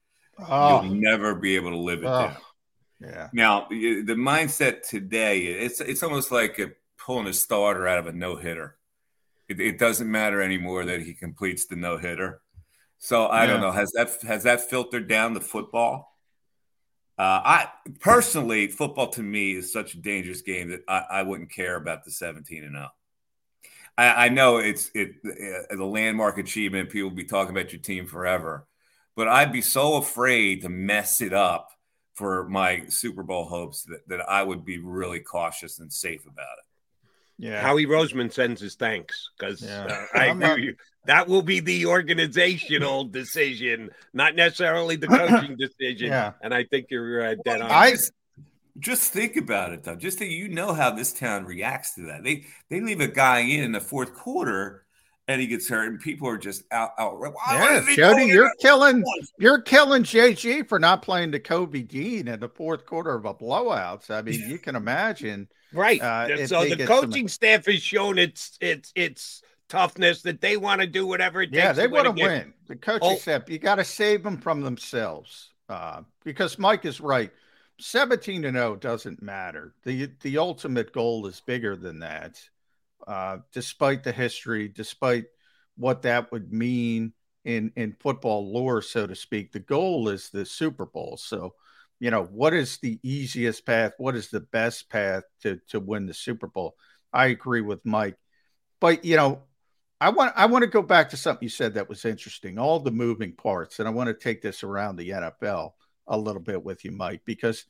oh. you'll never be able to live it oh. down. Yeah. Now the mindset today, it's it's almost like a, pulling a starter out of a no hitter. It, it, doesn't matter anymore that he completes the no hitter. So I yeah. don't know. Has that has that filtered down to football? Uh, I personally, football to me is such a dangerous game that I, I wouldn't care about the 17 and 0. I, I know it's it uh, the landmark achievement. People will be talking about your team forever, but I'd be so afraid to mess it up for my Super Bowl hopes that, that I would be really cautious and safe about it. Yeah. Howie Roseman sends his thanks because yeah. uh, I agree not... you. That will be the organizational decision, not necessarily the coaching decision. Yeah. And I think you're uh, dead on. I just, just think about it though. Just think, you know how this town reacts to that. They they leave a guy in in the fourth quarter and he gets hurt, and people are just out. out yeah, Jody, you're killing you're killing JG for not playing Nakobe Dean in the fourth quarter of a blowout. So, I mean, you can imagine, right? Uh, so the coaching some... staff has shown its its its toughness that they want to do whatever it takes. Yeah, they want to win. The coaching oh. staff, you got to save them from themselves uh, because Mike is right. 17 to 0 doesn't matter. The the ultimate goal is bigger than that uh, despite the history, despite what that would mean in in football lore, so to speak. The goal is the Super Bowl. So, you know, what is the easiest path? What is the best path to to win the Super Bowl? I agree with Mike, but you know, I want I want to go back to something you said that was interesting. All the moving parts, and I want to take this around the NFL a little bit with you, Mike, because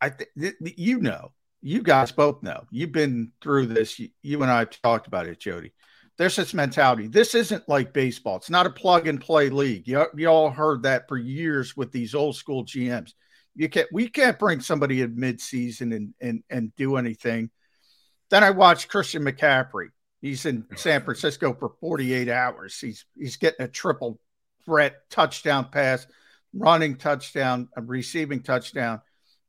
I th- th- you know you guys both know you've been through this. You, you and I have talked about it, Jody. There's this mentality. This isn't like baseball. It's not a plug and play league. You, you all heard that for years with these old school GMs. You can't. We can't bring somebody in midseason and and and do anything. Then I watched Christian McCaffrey. He's in San Francisco for 48 hours. He's he's getting a triple threat touchdown pass, running touchdown, receiving touchdown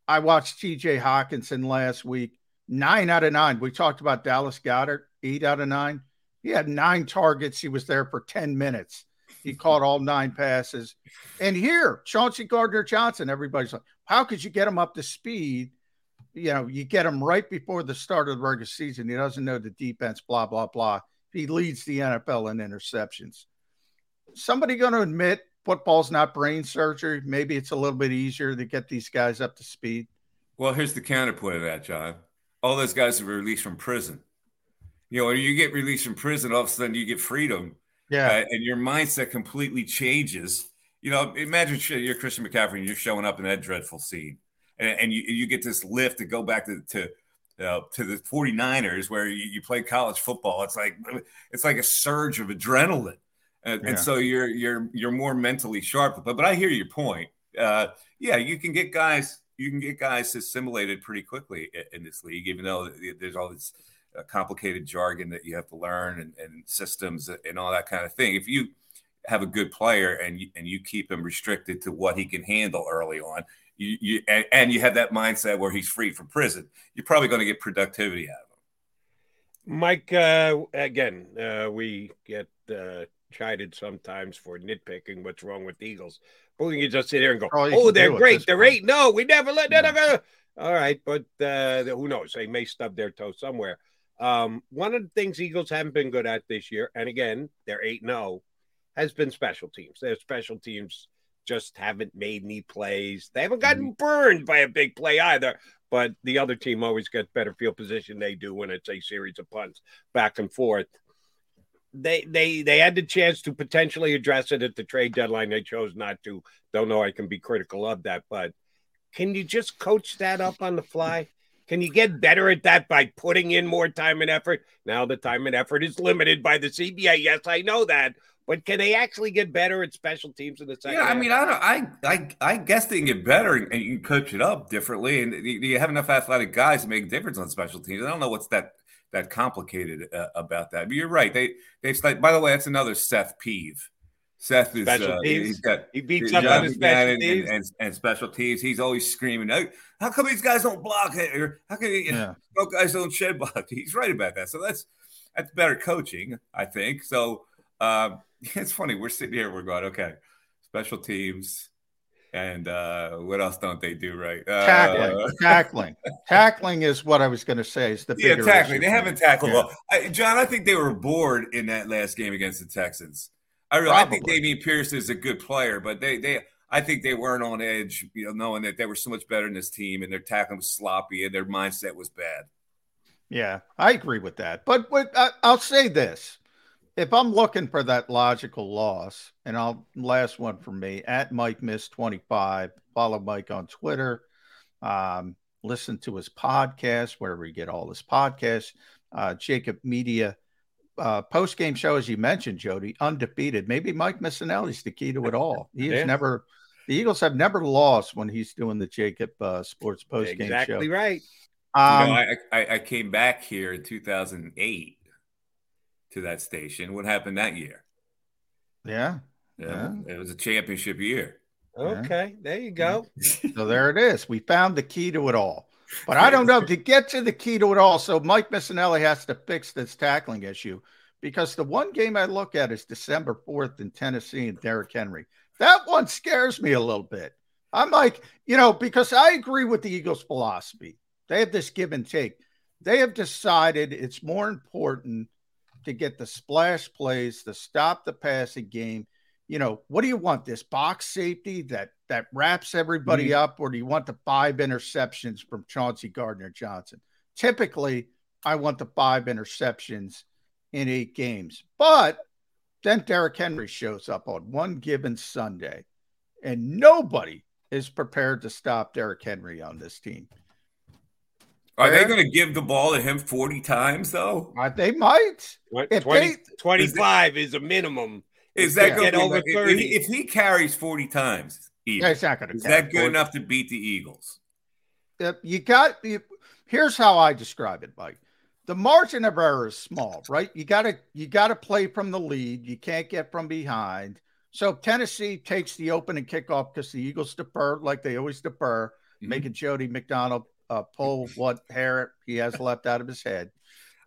I watched TJ Hockenson last week. Nine out of nine. We talked about Dallas Goedert, eight out of nine. He had nine targets. He was there for 10 minutes. He caught all nine passes. And here, Chauncey Gardner Johnson, everybody's like, how could you get him up to speed? You know, you get him right before the start of the regular season. He doesn't know the defense, blah, blah, blah. He leads the NFL in interceptions. Somebody going to admit football's not brain surgery. Maybe it's a little bit easier to get these guys up to speed. Well, here's the counterpoint of that, John. All those guys are released from prison. You know, when you get released from prison, all of a sudden you get freedom. Yeah. Uh, and your mindset completely changes. You know, imagine you're Christian McCaffrey and you're showing up in that dreadful scene. And, and you, you get this lift to go back to, to uh, to the 49ers where you, you play college football. It's like it's like a surge of adrenaline and, yeah. and, so you're you're you're more mentally sharp. But but I hear your point. Uh, yeah, you can get guys you can get guys assimilated pretty quickly in, this league, even though there's all this uh, complicated jargon that you have to learn and, and systems and all that kind of thing. If you have a good player and you, and you keep him restricted to what he can handle early on, you, you and, and you have that mindset where he's free from prison, you're probably going to get productivity out of him. Mike, uh, again, uh, we get uh, chided sometimes for nitpicking what's wrong with the Eagles. But we can just sit here and go, oh, they're great. They're eight. No, we never let that. All right, but uh, who knows? They may stub their toe somewhere. Um, one of the things Eagles haven't been good at this year, and again, they're 8 0, has been special teams. Their special teams just haven't made any plays. They haven't gotten mm-hmm. burned by a big play either. But the other team always gets better field position they do when it's a series of punts back and forth. They they they had the chance to potentially address it at the trade deadline. They chose not to. Don't know I can be critical of that, but can you just coach that up on the fly? Can you get better at that by putting in more time and effort? Now the time and effort is limited by the CBA. Yes, I know that, but can they actually get better at special teams in the second? Yeah, I mean, I, I, I, I guess they can get better and you can coach it up differently, and you have enough athletic guys to make a difference on special teams. I don't know what's that that complicated uh, about that. But you're right. They they've by the way, that's another Seth peeve. Seth is uh, he's got he beats up on his special and, teams. And, and, and, special teams. He's always screaming, "How come these guys don't block it? Or how come you know, yeah. guys don't shed block?" He's right about that. So that's that's better coaching, I think. So um, it's funny. We're sitting here. We're going, okay, special teams. And uh, what else don't they do right? Uh, tackling, tackling, tackling is what I was going to say. Is the yeah tackling? They haven't tackled yeah. well, I, John. I think they were bored in that last game against the Texans. I, really, I think Dameon Pierce is a good player, but they they I think they weren't on edge, you know, knowing that they were so much better in this team and their tackling was sloppy and their mindset was bad. Yeah, I agree with that. But what, I, I'll say this: if I'm looking for that logical loss, and I'll last one for me at Mike Miss 25, follow Mike on Twitter, um, listen to his podcast wherever you get all his podcasts. Uh, JAKIB Media uh, post game show, as you mentioned, Jody, undefeated. Maybe Mike Missanelli's the key to it all. He has yeah. never, the Eagles have never lost when he's doing the Jakib uh, Sports post game exactly show. Exactly right. Um, you know, I, I, I came back here in 2008 to that station. What happened that year? Yeah. Yeah. yeah. It was a championship year. Okay. Yeah. There you go. so there it is. We found the key to it all. But I don't know to get to the key to it all. So Mike Missanelli has to fix this tackling issue because the one game I look at is December 4th in Tennessee and Derrick Henry. That one scares me a little bit. I'm like, you know, because I agree with the Eagles' philosophy. They have this give and take. They have decided it's more important to get the splash plays, to stop the passing game. You know, what do you want? This box safety that that wraps everybody mm-hmm. up, or do you want the five interceptions from Chauncey Gardner Johnson? Typically, I want the five interceptions in eight games. But then Derrick Henry shows up on one given Sunday, and nobody is prepared to stop Derrick Henry on this team. Are they going to give the ball to him 40 times, though? Uh, they might. What, 20, they, 25 is, is, a minimum. Is that going to over 30? If he, if he, carries 40 times, even, yeah, not going to Is that good 40. enough to beat the Eagles? Uh, you got you, here's how I describe it, Mike. The margin of error is small, right? You gotta you gotta play from the lead. You can't get from behind. So Tennessee takes the opening kickoff because the Eagles defer like they always defer, mm-hmm. making Jody McDonald uh, pull what hair he has left out of his head.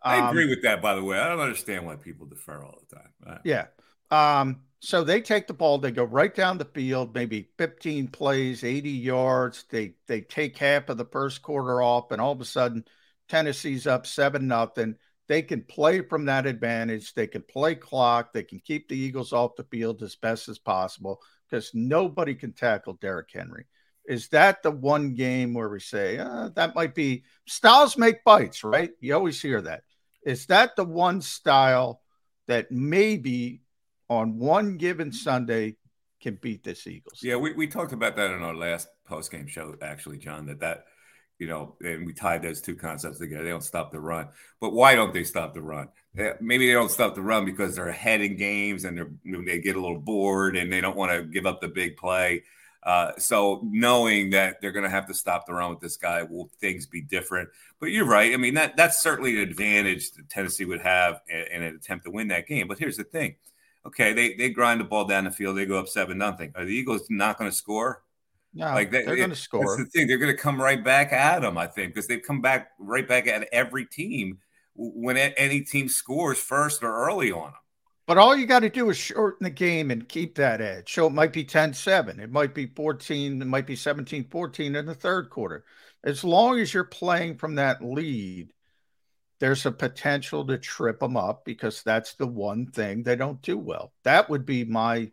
Um, I agree with that, by the way. I don't understand why people defer all the time. Right. Yeah. Um, so they take the ball, they go right down the field, maybe 15 plays, 80 yards. They they take half of the first quarter off, and all of a sudden, Tennessee's up seven nothing. They can play from that advantage. They can play clock. They can keep the Eagles off the field as best as possible because nobody can tackle Derrick Henry. Is that the one game where we say uh, that might be styles make bites, right? You always hear that. Is that the one style that maybe on one given Sunday can beat this Eagles? Yeah, we, we talked about that in our last post game show, actually, John. That that you know, and we tied those two concepts together. They don't stop the run, but why don't they stop the run? Maybe they don't stop the run because they're ahead in games and they they get a little bored and they don't want to give up the big play. Uh, so knowing that they're going to have to stop the run with this guy, will things be different? But you're right. I mean, that that's certainly an advantage that Tennessee would have in, in an attempt to win that game. But here's the thing: okay, they they grind the ball down the field, they go up seven nothing. Are the Eagles not going to score? No, like they, are going to score. That's the thing; they're going to come right back at them. I think because they've come back right back at every team when any team scores first or early on them. But all you got to do is shorten the game and keep that edge. So it might be 10 7, it might be 14, it might be 17 14 in the third quarter. As long as you're playing from that lead, there's a potential to trip them up because that's the one thing they don't do well. That would be my,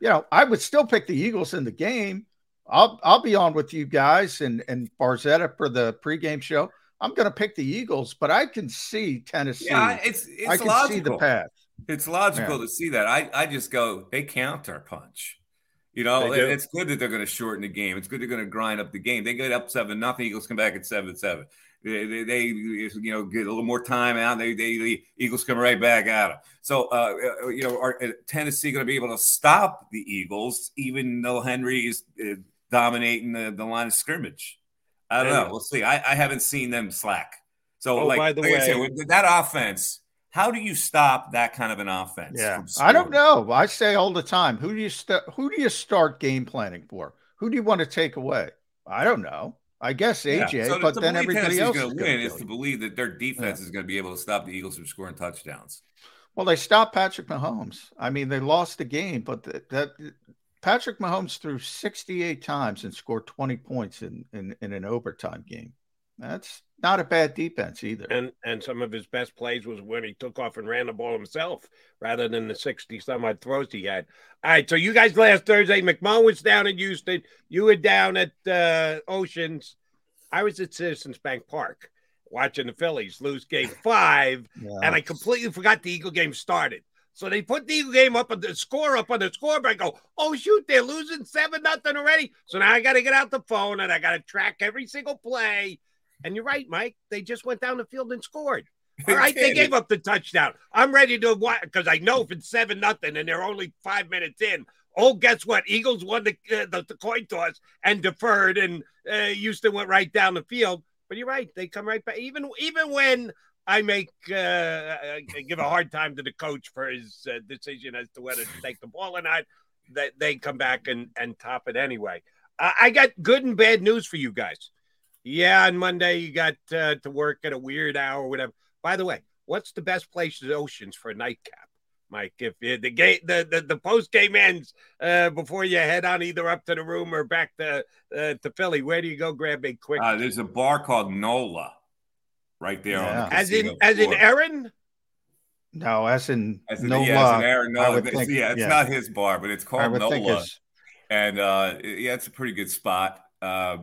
you know, I would still pick the Eagles in the game. I'll I'll be on with you guys and and Barzetta for the pregame show. I'm going to pick the Eagles, but I can see Tennessee. Yeah, it's, it's I can logical. see the path. It's logical yeah. to see that. I, I just go, they counter punch. You know, it's good that they're going to shorten the game. It's good they're going to grind up the game. They get up seven nothing. Eagles come back at seven seven. They, they, they, you know get a little more time out. They, they the Eagles come right back at them. So uh, uh you know, are uh, Tennessee going to be able to stop the Eagles even though Henry is uh, dominating the, the line of scrimmage? I don't know. We'll see. I, I haven't seen them slack. So, oh, like, by the like way, said, that offense how do you stop that kind of an offense? Yeah, I don't know. I say all the time, who do you st- who do you start game planning for? Who do you want to take away? I don't know. I guess AJ, yeah. so but then everybody else is going to win is to believe that their defense yeah. is going to be able to stop the Eagles from scoring touchdowns. Well, they stopped Patrick Mahomes. I mean, they lost the game, but the, that Patrick Mahomes threw 68 times and scored 20 points in, in, in an overtime game. That's not a bad defense either. And and some of his best plays was when he took off and ran the ball himself rather than the 60 some odd throws he had. All right, so you guys last Thursday, McMahon was down in Houston. You were down at uh, Oceans. I was at Citizens Bank Park watching the Phillies lose game five, yeah. and I completely forgot the Eagle game started. So they put the Eagle game up on the score up on the scoreboard. I go, oh shoot, they're losing seven nothing already. So now I got to get out the phone and I got to track every single play and you're right, Mike. They just went down the field and scored. All right, they gave up the touchdown. I'm ready to watch because I know if it's seven nothing and they're only five minutes in. Oh, guess what? Eagles won the uh, the, the, coin toss and deferred, and uh, Houston went right down the field. But you're right; they come right back. Even even when I make uh, uh give a hard time to the coach for his uh, decision as to whether to take the ball or not, that they, they come back and and top it anyway. I got good and bad news for you guys. Yeah, on Monday you got uh, to work at a weird hour or whatever. By the way, what's the best place in Oceans for a nightcap, Mike? If uh, the game the, the, the post game ends uh, before you head on either up to the room or back to uh, to Philly, where do you go grab a quick? Uh, there's a bar called Nola, right there. Yeah. The as in as in Aaron. No, as in as in, Nola. Yeah, as in Aaron Nola. Think, yeah, it's yeah. not his bar, but it's called Nola. And uh, yeah, it's a pretty good spot. Uh,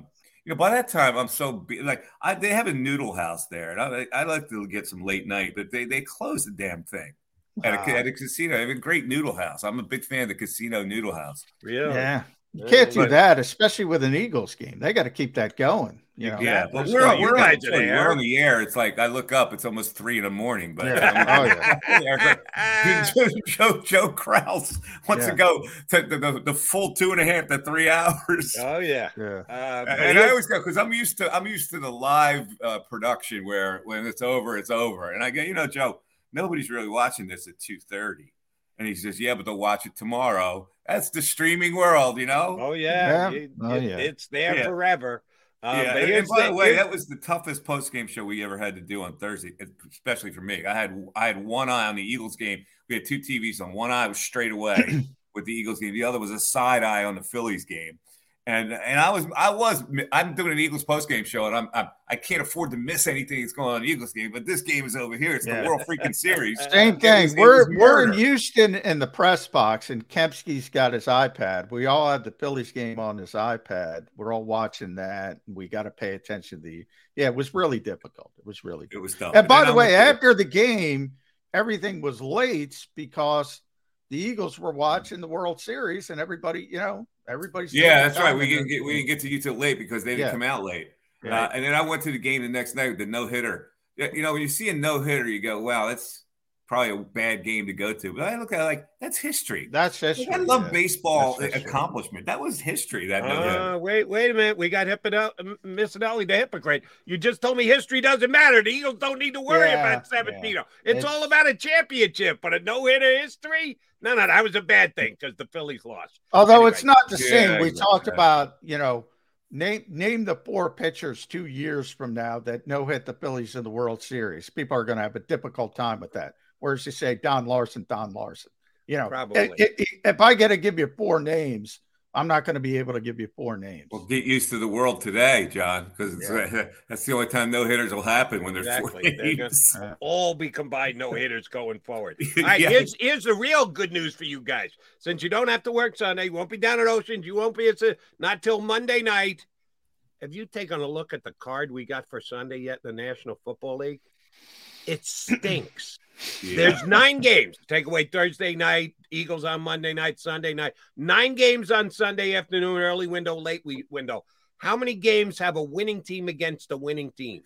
you know, by that time, I'm so like I, they have a noodle house there, and I, I like to get some late night, but they they close the damn thing wow. at, a, at a casino. They have a great noodle house. I'm a big fan of the casino noodle house. Really? Yeah. You can't do that, especially with an Eagles game. They got to keep that going. You know? Yeah, but we're, we're, we're, on, we're on the air. It's like I look up, it's almost three in the morning. But yeah. oh, yeah. like, Joe Joe Kraus wants yeah. to go to the, the, the, full two and a half to three hours. Oh yeah, yeah. Uh, and I always go because I'm used to I'm used to the live uh, production where when it's over, it's over. And I go, you know, Joe, nobody's really watching this at two thirty. And he says, "Yeah, but they'll watch it tomorrow." That's the streaming world, you know. Oh yeah, yeah. It, oh, yeah. it's there yeah. forever. Um, yeah, and, and by the, the way, that was the toughest post game show we ever had to do on Thursday, especially for me. I had I had one eye on the Eagles game. We had two TVs on. One eye was straight away with the Eagles game. The other was a side eye on the Phillies game and and I was I was I'm doing an Eagles post game show, and I'm, I'm I can not afford to miss anything that's going on in the Eagles game. But this game is over here; it's yeah. the World Freaking Series. Same thing. We're we're in Houston in the press box, and Kempski's got his iPad. We all have the Phillies game on his iPad. We're all watching that. And we got to pay attention to the. Yeah, it was really difficult. It was really. It was tough. And by and the way, after the game, everything was late because the Eagles were watching the World Series, and everybody, you know, everybody's yeah, that's right. We didn't get we didn't get to you till late because they didn't yeah. come out late. Right. Uh, and then I went to the game the next night with the no hitter. You know, when you see a no hitter, you go, "Wow, that's probably a bad game to go to. But I look at it like that's history. That's history. I love yeah. baseball That's history. accomplishment. That was history. That no. Uh, wait, wait a minute. We got Hippo- Missanelli, the hypocrite. You just told me history doesn't matter. The Eagles don't need to worry Yeah, about Seventeen. yeah. It's, It's- all about a championship, but a no hitter history. No, no, that was a bad thing because the Phillies lost. Although Anyway. it's not the Yeah, same. We exactly. talked about, you know, name name the four pitchers two years from now that no hit the Phillies in the World Series. People are going to have a difficult time with that. Whereas you say Don Larsen, Don Larsen. You know, eh, Probably. i- i- if I get to give you four names, I'm not going to be able to give you four names. Well, get used to the world today, John, because uh, that's the only time no hitters will happen when there's Exactly. four They're gonna all be combined no hitters going forward. All right, Yeah. here's here's the real good news for you guys. Since you don't have to work Sunday, you won't be down at Oceans, you won't be it's a, not till Monday night. Have you taken a look at the card we got for Sunday yet in the National Football League? It stinks. Yeah. There's nine games. Take away Thursday night, Eagles on Monday night, Sunday night. Nine games on Sunday afternoon, early window, late window. How many games have a winning team against a winning team?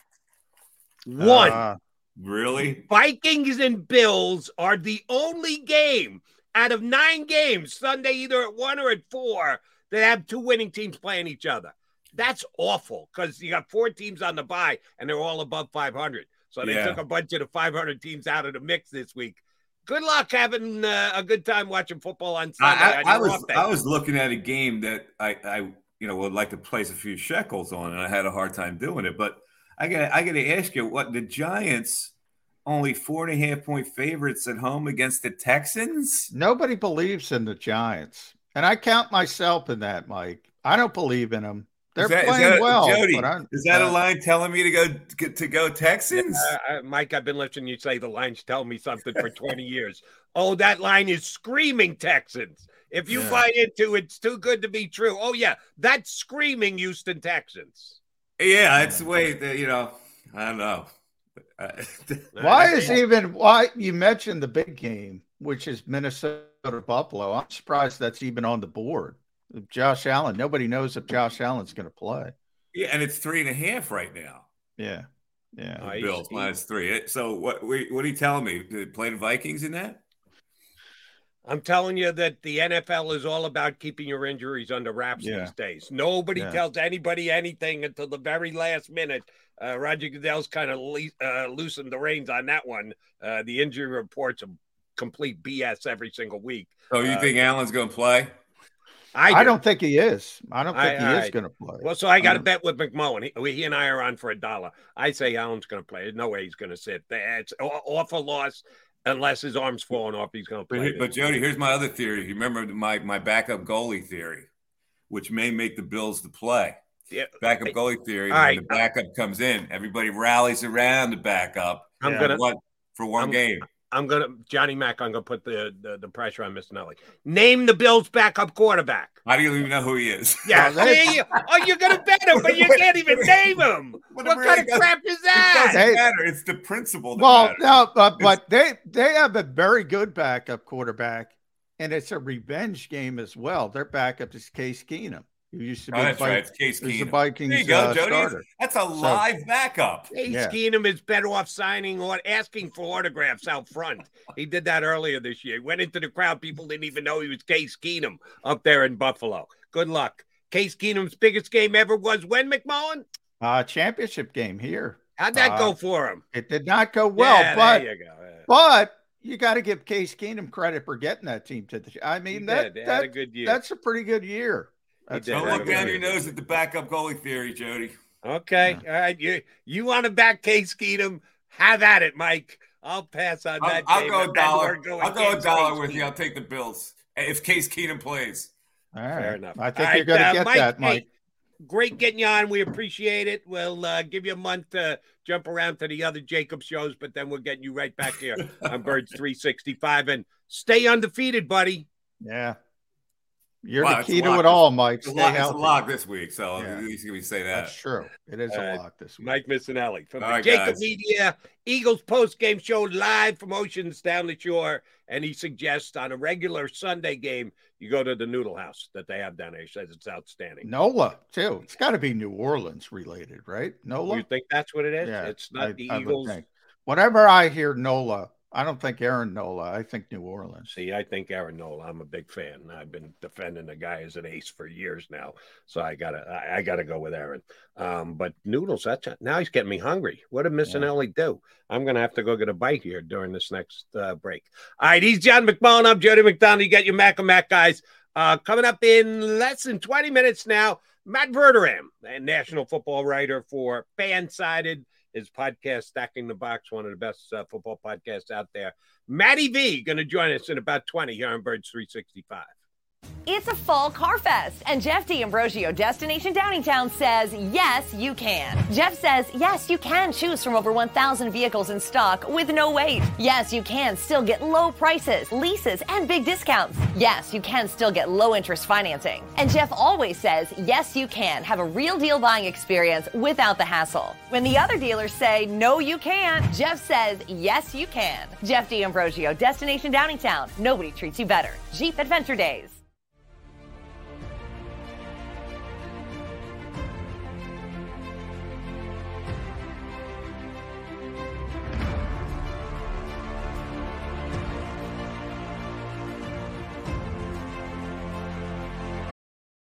One. Uh, really. Vikings and Bills are the only game out of nine games, Sunday either at one or at four, that have two winning teams playing each other. That's awful because you got four teams on the bye and they're all above 500. So they Yeah. took a bunch of the 500 teams out of the mix this week. Good luck having uh, a good time watching football on Sunday. I, I, I was. I was looking at a game that I, I you know would like to place a few shekels on, and I had a hard time doing it. But I got I got to ask you, what the Giants only four and a half point favorites at home against the Texans? nobody believes in the Giants. And I count myself in that, Mike. I don't believe in them. They're Is that- is playing that- well. Jody, but I'm- is that a uh, line telling me to go get to go Texans? Uh, uh, Mike, I've been listening to you say the lines tell me something for 20 years. Oh, that line is screaming Texans. If you Yeah. buy into it's too good to be true. Oh, yeah, that's screaming Houston Texans. yeah, it's the way that you know. I don't know. Uh, Why is even why you mentioned the big game, which is Minnesota Buffalo? I'm surprised that's even on the board. Josh Allen. Nobody knows if Josh Allen's going to play. yeah, and it's three and a half right now. Yeah, yeah. He's- Bills minus three. So what? What are you telling me? Did play the Vikings in that? I'm telling you that the NFL is all about keeping your injuries under wraps Yeah. these days. Nobody Yeah. tells anybody anything until the very last minute. Uh, Roger Goodell's kind of le- uh, loosened the reins on that one. Uh, the injury reports are complete BS every single week. So you Uh, think Allen's going to play? I, I, do. don't think he is. I don't I- think he I- is going to play. Well, so I got a Um, bet with McMullen. He, he and I are on for a dollar. I say Allen's going to play. There's no way he's going to sit. It's a- awful loss unless his arm's falling off. He's going to play. here- but Jody, here's my other theory. You remember my my backup goalie theory, which may make the Bills to play. Yeah. Backup goalie theory. All when right. the backup comes in, everybody rallies around the backup. I'm Yeah. gonna. What for one I'm- game? I'm gonna Johnny Mack. I'm gonna put the, the the pressure on Missanelli. Name the Bills' backup quarterback. I don't even know who he is. Yeah. Well, they- oh, oh, you're gonna bet him, but you can't even name him. But What kind really of crap is It that? doesn't Hey. matter. It's the principle. That Well, matters. no, uh, but, but they they have a very good backup quarterback, and it's a revenge game as well. Their backup is Case Keenum, who used to be Oh, that's Vi- right. It's Case who's the Keenum. Vikings There you go, uh, Jody. starter. That's a live backup. Case Yeah. Keenum is better off signing or asking for autographs out front. He did that earlier this year. Went into the crowd. People didn't even know he was Case Keenum up there in Buffalo. Good luck. Case Keenum's biggest game ever was when McMullen. Uh, championship game here. How'd that Uh, go for him? It did not go well, Yeah, but there you go. Yeah. but you got to give Case Keenum credit for getting that team to the. I He mean that, did. Had a good year. that's a pretty good year. He That's Don't look down your nose at the backup goalie theory, Jody. Okay. All right. You you want to back Case Keenum? Have at it, Mike. I'll pass on I'll, that. I'll go a If that were dollar. I'll go a dollar Case with you. I'll take the Bills if Case Keenum plays. All right. Fair enough. I think All you're going to uh, get Mike, that, hey, Mike. Great getting you on. We appreciate it. We'll uh, give you a month to jump around to the other Jakib shows, but then we're getting you right back here on Birds 365. And stay undefeated, buddy. Yeah. You're Wow, the key to it all, Mike. It's a, Stay lock, it's a lock this week, so Yeah. at least can we say that. That's true. It is Uh, a lock this week. Mike Missanelli from All the right, Jakib guys. Media Eagles post game show live from Oceans down the shore. And he suggests on a regular Sunday game, you go to the Noodle House that they have down there. He says it's outstanding. Nola too. It's got to be New Orleans related, right? Nola. You think that's what it is? Yeah, it's not I- the I Eagles. Whatever I hear Nola, I don't think Aaron Nola. I think New Orleans. See, I think Aaron Nola. I'm a big fan. I've been defending the guy as an ace for years now, so I gotta, I, I gotta go with Aaron. Um, but Noodles, that's a, now he's getting me hungry. What did Missanelli yeah. do? I'm gonna have to go get a bite here during this next uh, break. All right, he's John McMullen. I'm Jody McDonald. You got your Mac and Mac guys uh, coming up in less than 20 minutes now. Matt Verderame, a national football writer for Fansided his podcast, Stacking the Box, one of the best uh, football podcasts out there. Matty V going to join us in about 20 here on Birds 365. It's a fall car fest, and Jeff D'Ambrosio, Destination Downingtown, says yes, you can. Jeff says yes, you can choose from over 1,000 vehicles in stock with no wait. Yes, you can still get low prices, leases, and big discounts. Yes, you can still get low interest financing. And Jeff always says yes, you can have a real deal buying experience without the hassle. When the other dealers say no, you can't, Jeff says yes, you can. Jeff D'Ambrosio, Destination Downingtown. Nobody treats you better. Jeep Adventure Days.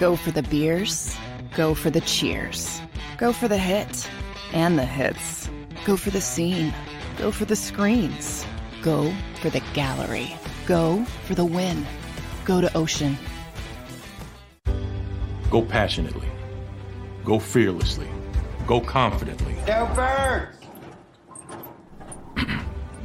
Go for the beers, go for the cheers, go for the hit and the hits. Go for the scene, go for the screens, go for the gallery, go for the win. Go to Ocean. Go passionately, go fearlessly, go confidently. Go birds!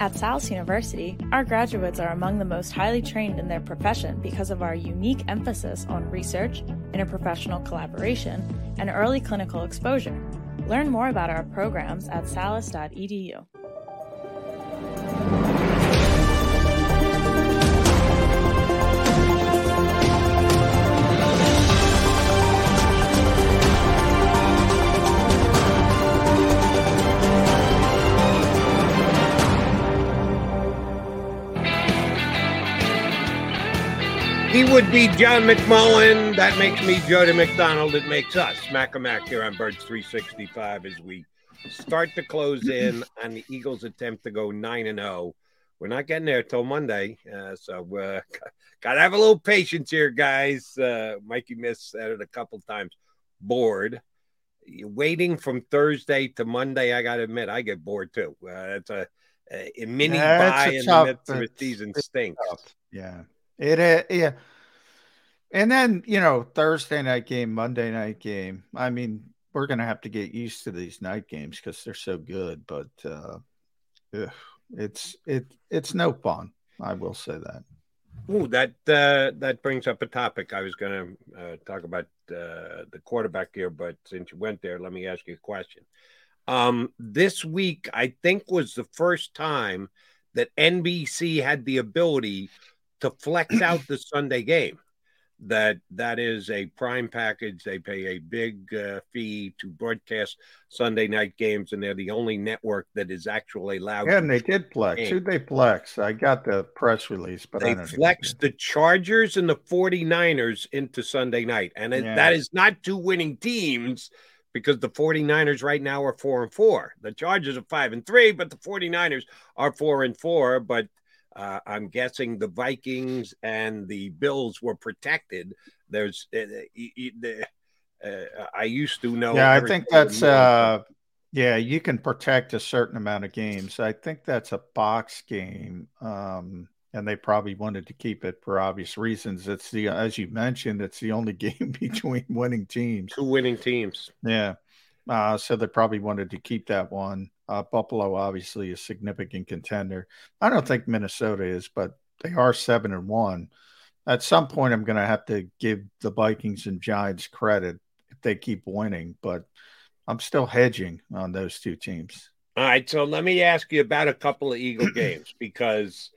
At Salus University, our graduates are among the most highly trained in their profession because of our unique emphasis on research, interprofessional collaboration, and early clinical exposure. Learn more about our programs at salus.edu. He would be John McMullen. That makes me Jody McDonald. It makes us Mac a Mac here on Birds 365 as we start to close in on the Eagles' attempt to go 9 and 0. We're not getting there till Monday. Uh, so uh, got to have a little patience here, guys. Uh, Mikey missed at it a couple times. bored. Waiting from Thursday to Monday, I got to admit, I get bored too. Uh, it's a, a mini Yeah, bye in the midst of a season stinks. Yeah. It uh, yeah. And then, you know, Thursday night game, Monday night game. I mean, we're gonna have to get used to these night games because they're so good, but uh ugh, it's it it's no fun. I will say that. Ooh, that uh, that brings up a topic. I was going to uh, talk about uh, the quarterback here, but since you went there, let me ask you a question. Um, this week, I think, was the first time that NBC had the ability to flex out the Sunday game. That that is a prime package. They pay a big uh, fee to broadcast Sunday night games, and they're the only network that is actually allowed. Yeah, and they did flex. Who'd they flex? I got the press release, but I they flexed the Chargers and the 49ers into Sunday night. And it, Yeah. that is not two winning teams because the 49ers right now are four and four. The Chargers are five and three, but the 49ers are four and four. But uh, I'm guessing the Vikings and the Bills were protected. There's, uh, the, uh, I used to know. yeah, I think that's uh yeah, you can protect a certain amount of games. I think that's a box game. Um and they probably wanted to keep it for obvious reasons. It's the as you mentioned, it's the only game between winning teams. two winning teams. Yeah. Uh, so they probably wanted to keep that one. Uh, Buffalo, obviously, a significant contender. I don't think Minnesota is, but they are seven and one. At some point, I'm going to have to give the Vikings and Giants credit if they keep winning, but I'm still hedging on those two teams. All right, so let me ask you about a couple of Eagle games because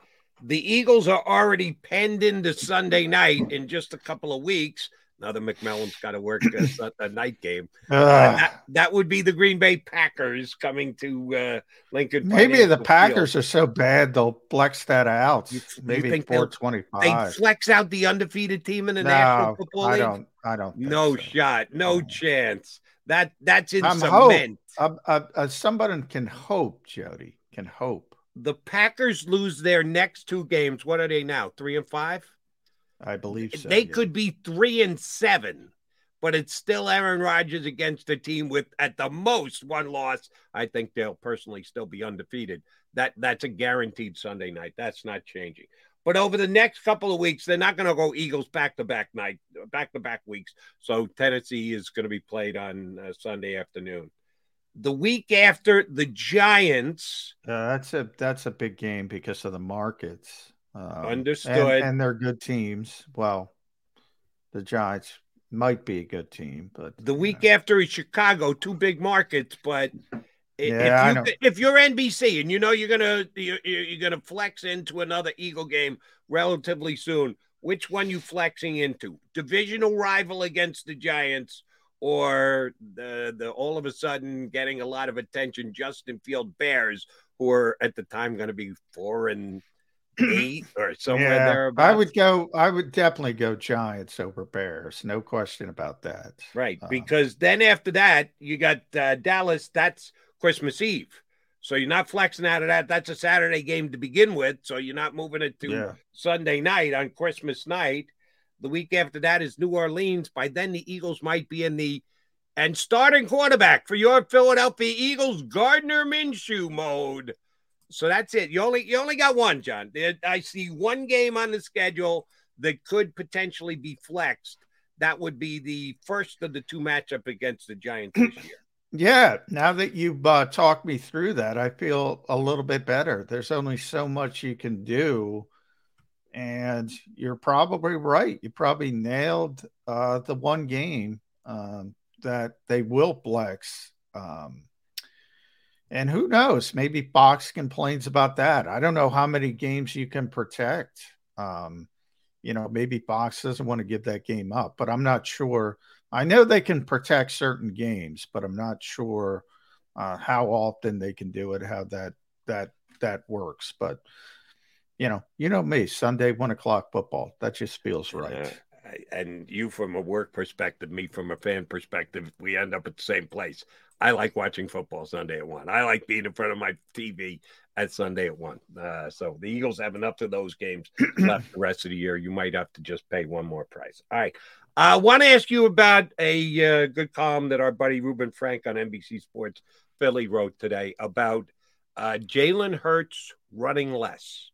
the Eagles are already penned into Sunday night in just a couple of weeks. Now the McMillan's got to work a, a night game. Uh, that, that would be the Green Bay Packers coming to uh, Lincoln. Maybe the Packers Field. are so bad they'll flex that out. Maybe think they'll- They flex out the undefeated team in the No, National Football League. I don't. I don't. no so. shot, no chance. That that's in I'm hope. cement. Uh, uh, uh, somebody can hope, Jody. Can hope. The Packers lose their next two games. What are they now? Three and five. I believe so. they yeah. could be three and seven, but it's still Aaron Rodgers against a team with at the most one loss. I think they'll personally still be undefeated. That that's a guaranteed Sunday night. That's not changing. But over the next couple of weeks, they're not going to go Eagles back to back night, back to back weeks. So Tennessee is going to be played on uh, Sunday afternoon. The week after the Giants, Uh, that's a that's a big game because of the markets. Um, Understood. And, and they're good teams. Well, the Giants might be a good team, but the week after is Chicago, two big markets, but Yeah, if, you, if you're NBC and you know you're gonna you're, you're gonna flex into another Eagle game relatively soon, which one you flexing into? Divisional rival against the Giants, or the the all of a sudden getting a lot of attention Justin Fields Bears, who are at the time going to be four and eight or somewhere yeah, there. I would go. I would definitely go Giants over Bears. No question about that. Right. Because then after that, you got uh, Dallas. That's Christmas Eve. So you're not flexing out of that. That's a Saturday game to begin with. So you're not moving it to Yeah. Sunday night on Christmas night. The week after that is New Orleans. By then, the Eagles might be in the and starting quarterback for your Philadelphia Eagles, Gardner Minshew mode. So that's it. You only you only got one, John. I see one game on the schedule that could potentially be flexed. That would be the first of the two matchup against the Giants this year. Yeah, now that you've uh, talked me through that, I feel a little bit better. There's only so much you can do, and you're probably right. You probably nailed uh, the one game um, that they will flex. Um, and who knows? Maybe Fox complains about that. I don't know how many games you can protect. Um, you know, maybe Fox doesn't want to give that game up, but I'm not sure. I know they can protect certain games, but I'm not sure uh, how often they can do it, how that that that works. But you know, you know me, Sunday one o'clock football. That just feels right. And you from a work perspective, me from a fan perspective, we end up at the same place. I like watching football Sunday at one. I like being in front of my TV at Sunday at one. Uh, so the Eagles have enough of those games left the rest of the year. You might have to just pay one more price. All right. I want to ask you about a uh, good column that our buddy Ruben Frank on NBC Sports Philly wrote today about uh, Jalen Hurts running less.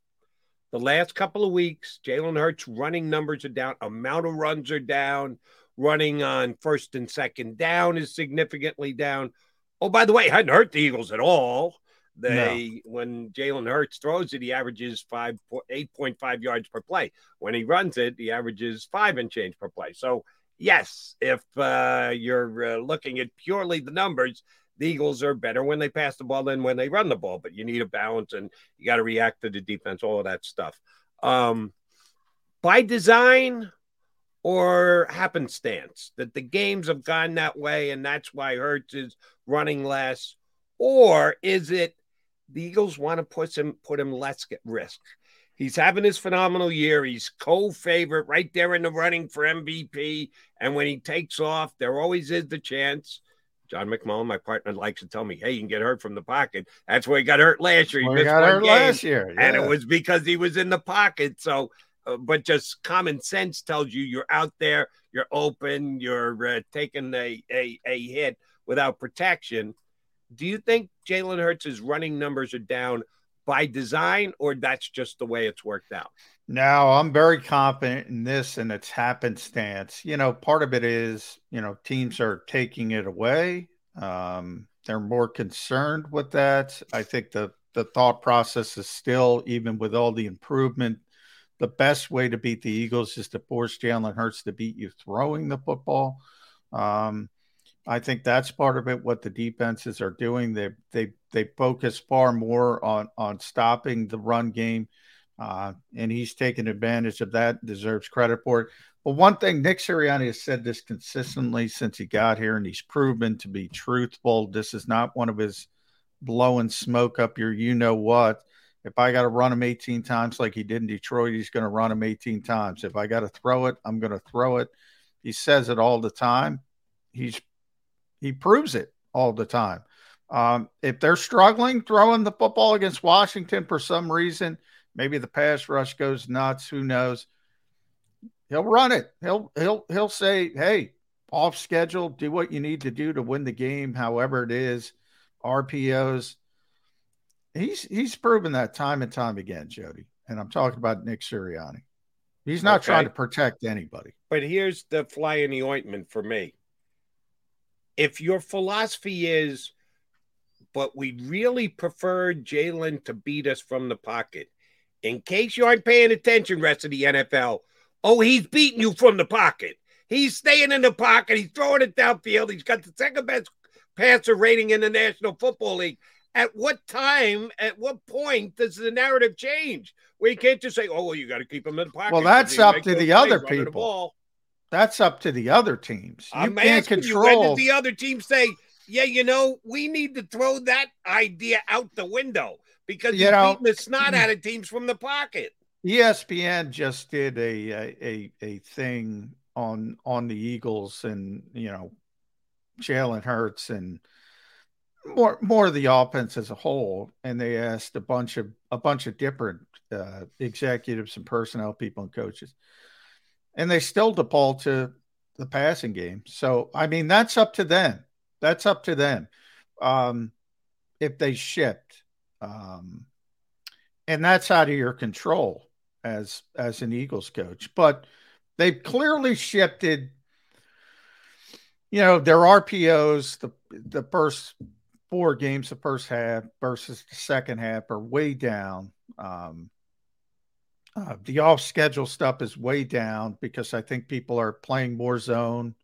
The last couple of weeks, Jalen Hurts running numbers are down, amount of runs are down, running on first and second down is significantly down. Oh, by the way, hadn't hurt the Eagles at all. They no. when Jalen Hurts throws it, he averages five eight point five yards per play. When he runs it, he averages five and change per play. So yes, if uh, you're uh, looking at purely the numbers, the Eagles are better when they pass the ball than when they run the ball. But you need a balance, and you got to react to the defense, all of that stuff. Um, by design or happenstance that the games have gone that way, and that's why Hurts is running less, or is it the Eagles want to put him put him less at risk. He's having his phenomenal year. He's co-favorite right there in the running for MVP. And when he takes off, there always is the chance. John McMullen, my partner, likes to tell me, "Hey, you can get hurt from the pocket." That's where he got hurt last year. He well, missed got hurt game, last year, yeah. and it was because he was in the pocket. So, uh, but just common sense tells you you're out there, you're open, you're uh, taking a, a a hit without protection do you think Jalen Hurts' running numbers are down by design, or that's just the way it's worked out? No, I'm very confident in this and it's happenstance. You know, part of it is, you know, teams are taking it away. Um, they're more concerned with that. I think the the thought process is still, even with all the improvement, the best way to beat the Eagles is to force Jalen Hurts to beat you throwing the football. Um, I think that's part of it. What the defenses are doing, they they they focus far more on on stopping the run game, uh, and he's taken advantage of that. Deserves credit for it. But one thing, Nick Sirianni has said this consistently since he got here, and he's proven to be truthful. This is not one of his blowing smoke up your you know what. If I got to run him 18 times like he did in Detroit, he's going to run him 18 times. If I got to throw it, I'm going to throw it. He says it all the time. He's he proves it all the time. Um, if they're struggling throwing the football against Washington for some reason, maybe the pass rush goes nuts. Who knows? He'll run it. He'll he'll he'll say, "Hey, off schedule, do what you need to do to win the game, however it is." RPOs. He's he's proven that time and time again, Jody. And I'm talking about Nick Sirianni. He's not okay. trying to protect anybody. But here's the fly in the ointment for me if your philosophy is, but we'd really prefer Jalen to beat us from the pocket, in case you aren't paying attention, rest of the NFL, oh, he's beating you from the pocket. He's staying in the pocket. He's throwing it downfield. He's got the second best passer rating in the National Football League. At what time, at what point does the narrative change? Where you can't just say, oh, well, you got to keep him in the pocket. Well, that's up to the other people. That's up to the other teams. You I'm can't control. You, when did the other team say, "Yeah, you know, we need to throw that idea out the window because you know beating the snot out of teams from the pocket." ESPN just did a a a thing on on the Eagles and you know Jalen Hurts and more more of the offense as a whole, and they asked a bunch of a bunch of different uh, executives and personnel people and coaches and they still default to the passing game. So, I mean, that's up to them. That's up to them. Um, if they shift, um, and that's out of your control as as an Eagles coach. But they've clearly shifted. You know, their RPOs, the the first four games, the first half versus the second half, are way down. Um, uh, the off schedule stuff is way down because I think people are playing more zone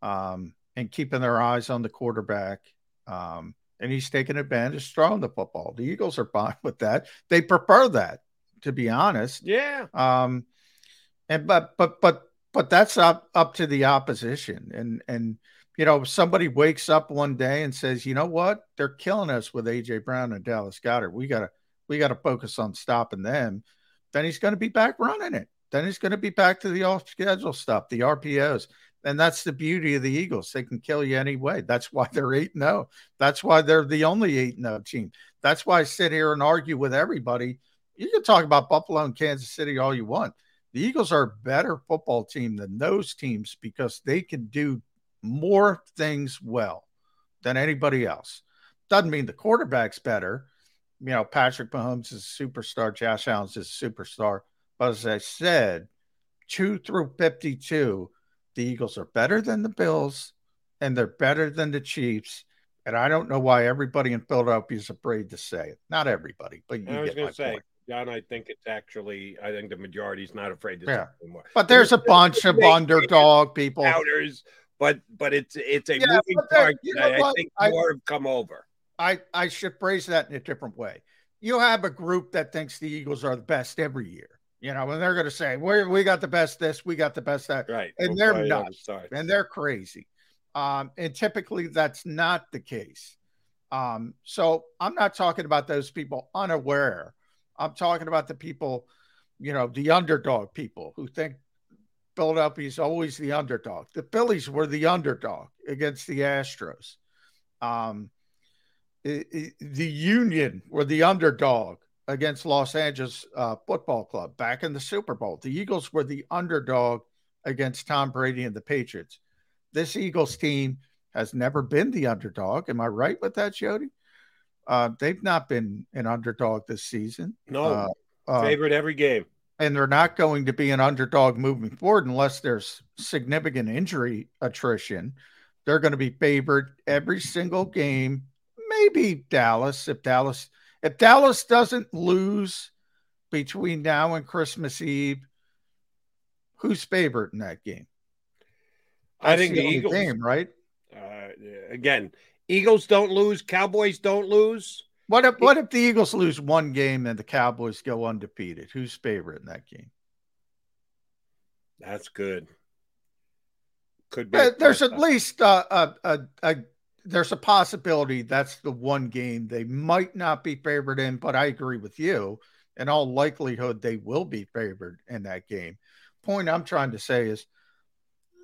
um, and keeping their eyes on the quarterback. Um, and he's taking advantage, throwing the football. The Eagles are fine with that. They prefer that, to be honest. Yeah. Um, and but but but but that's up up to the opposition. And and you know, somebody wakes up one day and says, you know what, they're killing us with AJ Brown and Dallas Goedert. We gotta we gotta focus on stopping them then he's going to be back running it. Then he's going to be back to the off schedule stuff, the RPOs. And that's the beauty of the Eagles. They can kill you anyway. That's why they're 8 0. That's why they're the only 8 0 team. That's why I sit here and argue with everybody. You can talk about Buffalo and Kansas City all you want. The Eagles are a better football team than those teams because they can do more things well than anybody else. Doesn't mean the quarterback's better. You know, Patrick Mahomes is a superstar, Josh Allen's is a superstar. But as I said, two through 52, the Eagles are better than the Bills and they're better than the Chiefs. And I don't know why everybody in Philadelphia is afraid to say it. Not everybody, but you I was going to say, point. John, I think it's actually, I think the majority is not afraid to say Yeah. it anymore. But there's a bunch of underdog people. Doubters, but but it's it's a Yeah, moving but there- part you that know I what? think I- more have come over. I, I should phrase that in a different way. You have a group that thinks the Eagles are the best every year, you know, and they're going to say, we we got the best this, we got the best that. Right. And We'll they're play not. And they're crazy. Um, and typically that's not the case. Um, so I'm not talking about those people unaware. I'm talking about the people, you know, the underdog people who think Philadelphia's always the underdog. The Phillies were the underdog against the Astros. Um, the Union were the underdog against Los Angeles uh, Football Club back in the Super Bowl. The Eagles were the underdog against Tom Brady and the Patriots. This Eagles team has never been the underdog. Am I right with that, Jody? Uh, they've not been an underdog this season. No, Uh, uh, favorite every game. and they're not going to be an underdog moving forward unless there's significant injury attrition. They're going to be favored every single game. Maybe Dallas if Dallas if Dallas doesn't lose between now and Christmas Eve, who's favored in that game? I think the only Eagles. game, right? Uh, again, Eagles don't lose, Cowboys don't lose. What if what if the Eagles lose one game and the Cowboys go undefeated? Who's favorite in that game? That's good. Could be. There's at least uh, a, a, a there's a possibility that's the one game they might not be favored in, but I agree with you. In all likelihood, they will be favored in that game. Point I'm trying to say is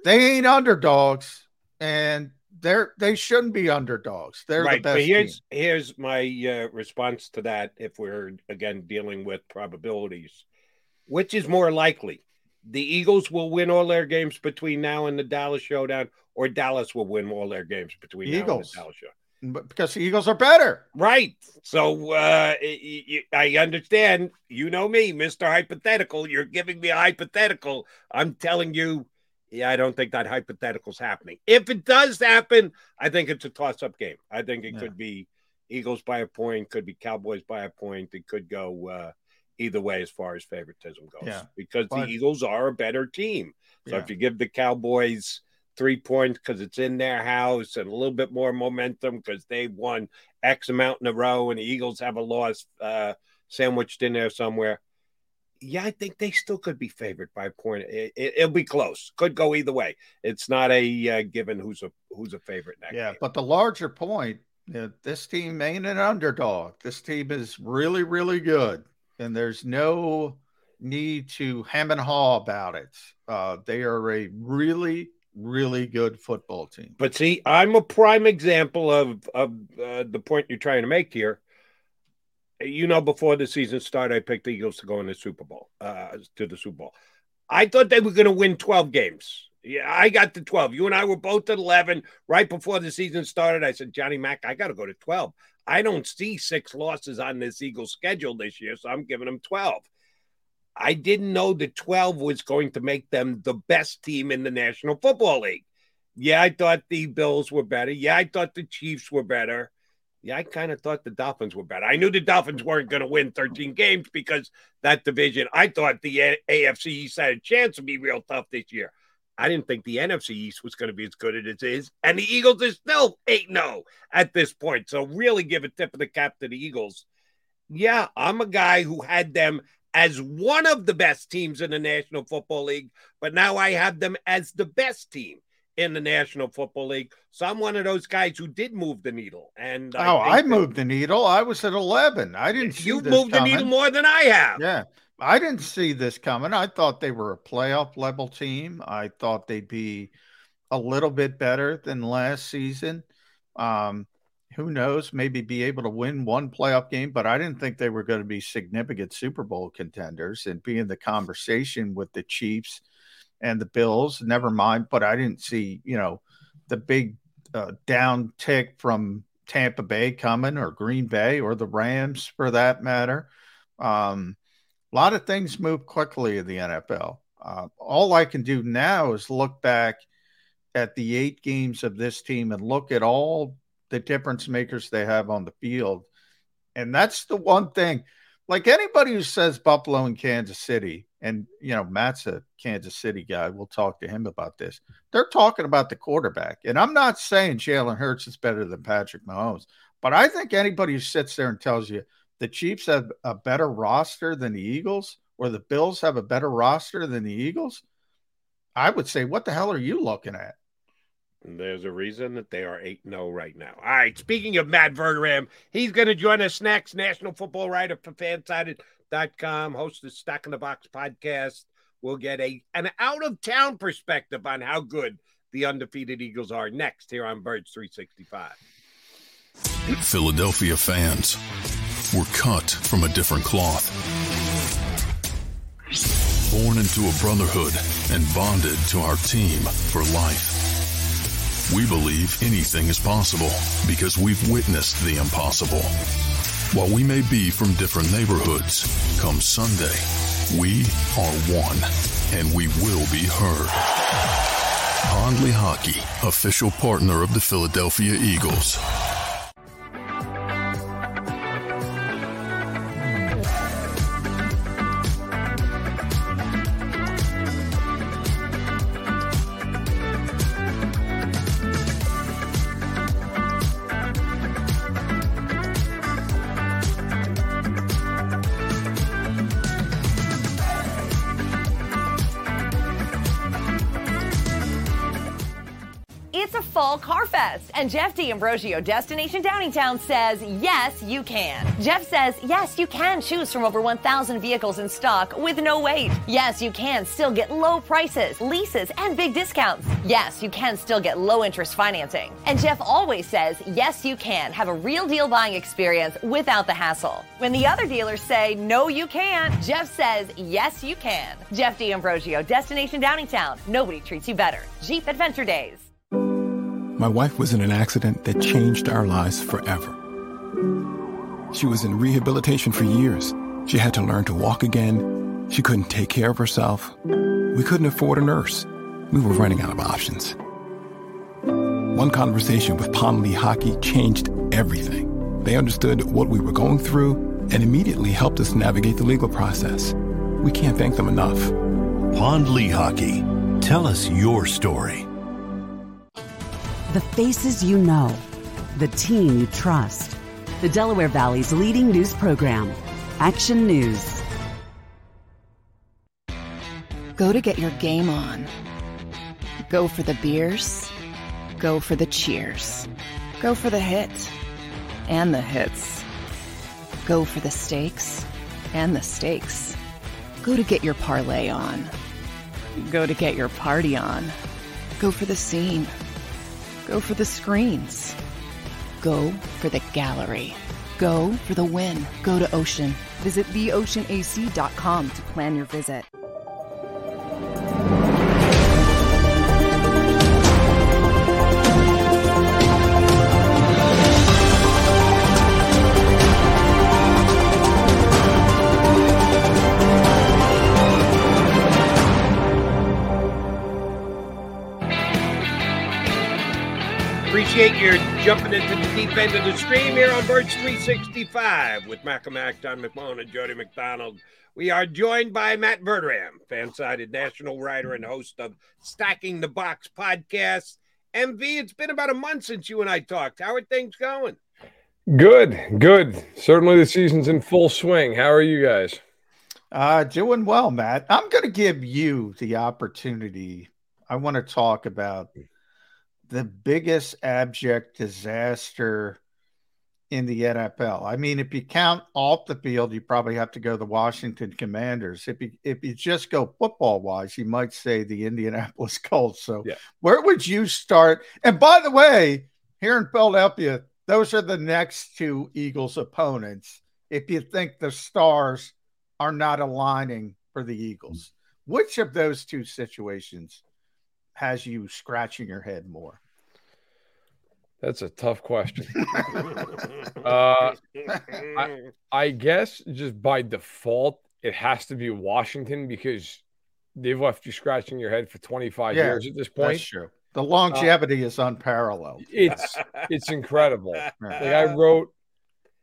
they ain't underdogs, and they're they shouldn't be underdogs. They're right. the best. but here's team. here's my uh, response to that. If we're again dealing with probabilities, which is more likely? The Eagles will win all their games between now and the Dallas showdown, or Dallas will win all their games between now and Eagles. Dallas showdown. But because the Eagles are better. Right. So uh, y- y- I understand. You know me, Mister Hypothetical. You're giving me a hypothetical. I'm telling you, yeah, I don't think that hypothetical's happening. If it does happen, I think it's a toss-up game. I think it Yeah. could be Eagles by a point, could be Cowboys by a point. It could go uh, either way as far as favoritism goes. Yeah. Because But- the Eagles are a better team. So Yeah. if you give the Cowboys three points because it's in their house and a little bit more momentum because they've won X amount in a row and the Eagles have a loss uh, sandwiched in there somewhere. Yeah, I think they still could be favored by a point. It, it, will be close. Could go either way. It's not a uh, given who's a who's a favorite that Yeah, game. but the larger point, you know, this team ain't an underdog. This team is really, really good, and there's no need to hem and haw about it. Uh, they are a really, really good football team. But see, I'm a prime example of of uh, the point you're trying to make here. You know, before the season started, I picked the Eagles to go in the Super Bowl, uh, to the Super Bowl. I thought they were going to win 12 games. Yeah, I got to 12. You and I were both at 11 right before the season started. I said, Johnny Mack, I got to go to 12. I don't see six losses on this Eagles schedule this year, so I'm giving them 12. I didn't know the 12 was going to make them the best team in the National Football League. Yeah, I thought the Bills were better. Yeah, I thought the Chiefs were better. Yeah, I kind of thought the Dolphins were better. I knew the Dolphins weren't going to win 13 games because that division, I thought the AFC East had a chance to be real tough this year. I didn't think the NFC East was going to be as good as it is. And the Eagles are still 8 0 at this point. So, really give a tip of the cap to the Eagles. Yeah, I'm a guy who had them as one of the best teams in the National Football League, but now I have them as the best team in the National Football League. So I'm one of those guys who did move the needle. And oh, think I moved the needle. I was at 11. I didn't see You moved the needle more than I have. Yeah. I didn't see this coming. I thought they were a playoff level team. I thought they'd be a little bit better than last season. Um, who knows? Maybe be able to win one playoff game, but I didn't think they were going to be significant Super Bowl contenders and be in the conversation with the Chiefs and the Bills. Never mind, but I didn't see, you know, the big uh, down tick from Tampa Bay coming or Green Bay or the Rams for that matter. Um, a lot of things move quickly in the NFL. Uh, all I can do now is look back at the eight games of this team and look at all the difference makers they have on the field. And that's the one thing. Like anybody who says Buffalo and Kansas City, and you know, Matt's a Kansas City guy. We'll talk to him about this. They're talking about the quarterback. And I'm not saying Jalen Hurts is better than Patrick Mahomes, but I think anybody who sits there and tells you the Chiefs have a better roster than the Eagles or the Bills have a better roster than the Eagles, I would say, what the hell are you looking at? There's a reason that they are 8 0 right now. All right. Speaking of Matt Verderame, he's going to join us next. National football writer for fansided.com, host of Stacking the Box podcast. We'll get a an out of town perspective on how good the undefeated Eagles are next here on Birds 365. Philadelphia fans were cut from a different cloth. Born into a brotherhood and bonded to our team for life. We believe anything is possible because we've witnessed the impossible. While we may be from different neighborhoods, come Sunday, we are one and we will be heard. Pond Lehocky, official partner of the Philadelphia Eagles. D'Ambrosio, Destination Downingtown, says, yes, you can. Jeff says, yes, you can choose from over 1,000 vehicles in stock with no wait. Yes, you can still get low prices, leases, and big discounts. Yes, you can still get low interest financing. And Jeff always says, yes, you can have a real deal buying experience without the hassle. When the other dealers say, no, you can't, Jeff says, yes, you can. Jeff D'Ambrosio, Destination Downingtown. Nobody treats you better. Jeep Adventure Days. My wife was in an accident that changed our lives forever. She was in rehabilitation for years. She had to learn to walk again. She couldn't take care of herself. We couldn't afford a nurse. We were running out of options. One conversation with Pond Lehocky changed everything. They understood what we were going through and immediately helped us navigate the legal process. We can't thank them enough. Pond Lehocky. Tell us your story. The faces you know, the team you trust. The Delaware Valley's leading news program, Action News. Go to get your game on. Go for the beers. Go for the cheers. Go for the hit and the hits. Go for the stakes and the stakes. Go to get your parlay on. Go to get your party on. Go for the scene Go for the screens. Go for the gallery. Go for the win. Go to Ocean. Visit theoceanac.com to plan your visit. Appreciate your jumping into the deep end of the stream here on Birds 365 with Macamac, John McMullen, and Jody McDonald. We are joined by Matt Verderame, fan-sided national writer and host of Stacking the Box podcast. MV, it's been about a month since you and I talked. How are things going? Good, good. Certainly the season's in full swing. How are you guys? Uh, doing well, Matt. I'm going to give you the opportunity. I want to talk about the biggest abject disaster in the NFL. I mean, if you count off the field, you probably have to go the Washington Commanders. If you if you just go football wise, you might say the Indianapolis Colts. So Yeah. where would you start? And by the way, here in Philadelphia, those are the next two Eagles opponents. If you think the stars are not aligning for the Eagles, hmm. which of those two situations has you scratching your head more? That's a tough question. uh, I, I guess just by default, it has to be Washington because they've left you scratching your head for 25 Yeah, years at this point. That's true. The longevity is unparalleled. It's it's incredible. Like I wrote,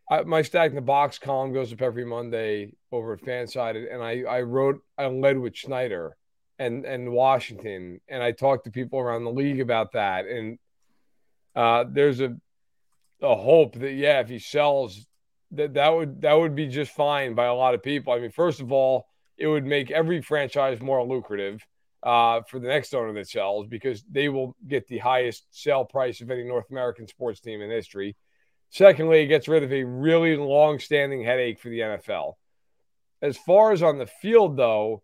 I, my Stacking the Box column goes up every Monday over at Fansided, and I I wrote I led with Snyder and and Washington, and I talked to people around the league about that, and uh, there's a a hope that yeah, if he sells, that that would that would be just fine by a lot of people. I mean, first of all, it would make every franchise more lucrative uh, for the next owner that sells because they will get the highest sale price of any North American sports team in history. Secondly, it gets rid of a really long-standing headache for the NFL. As far as on the field, though,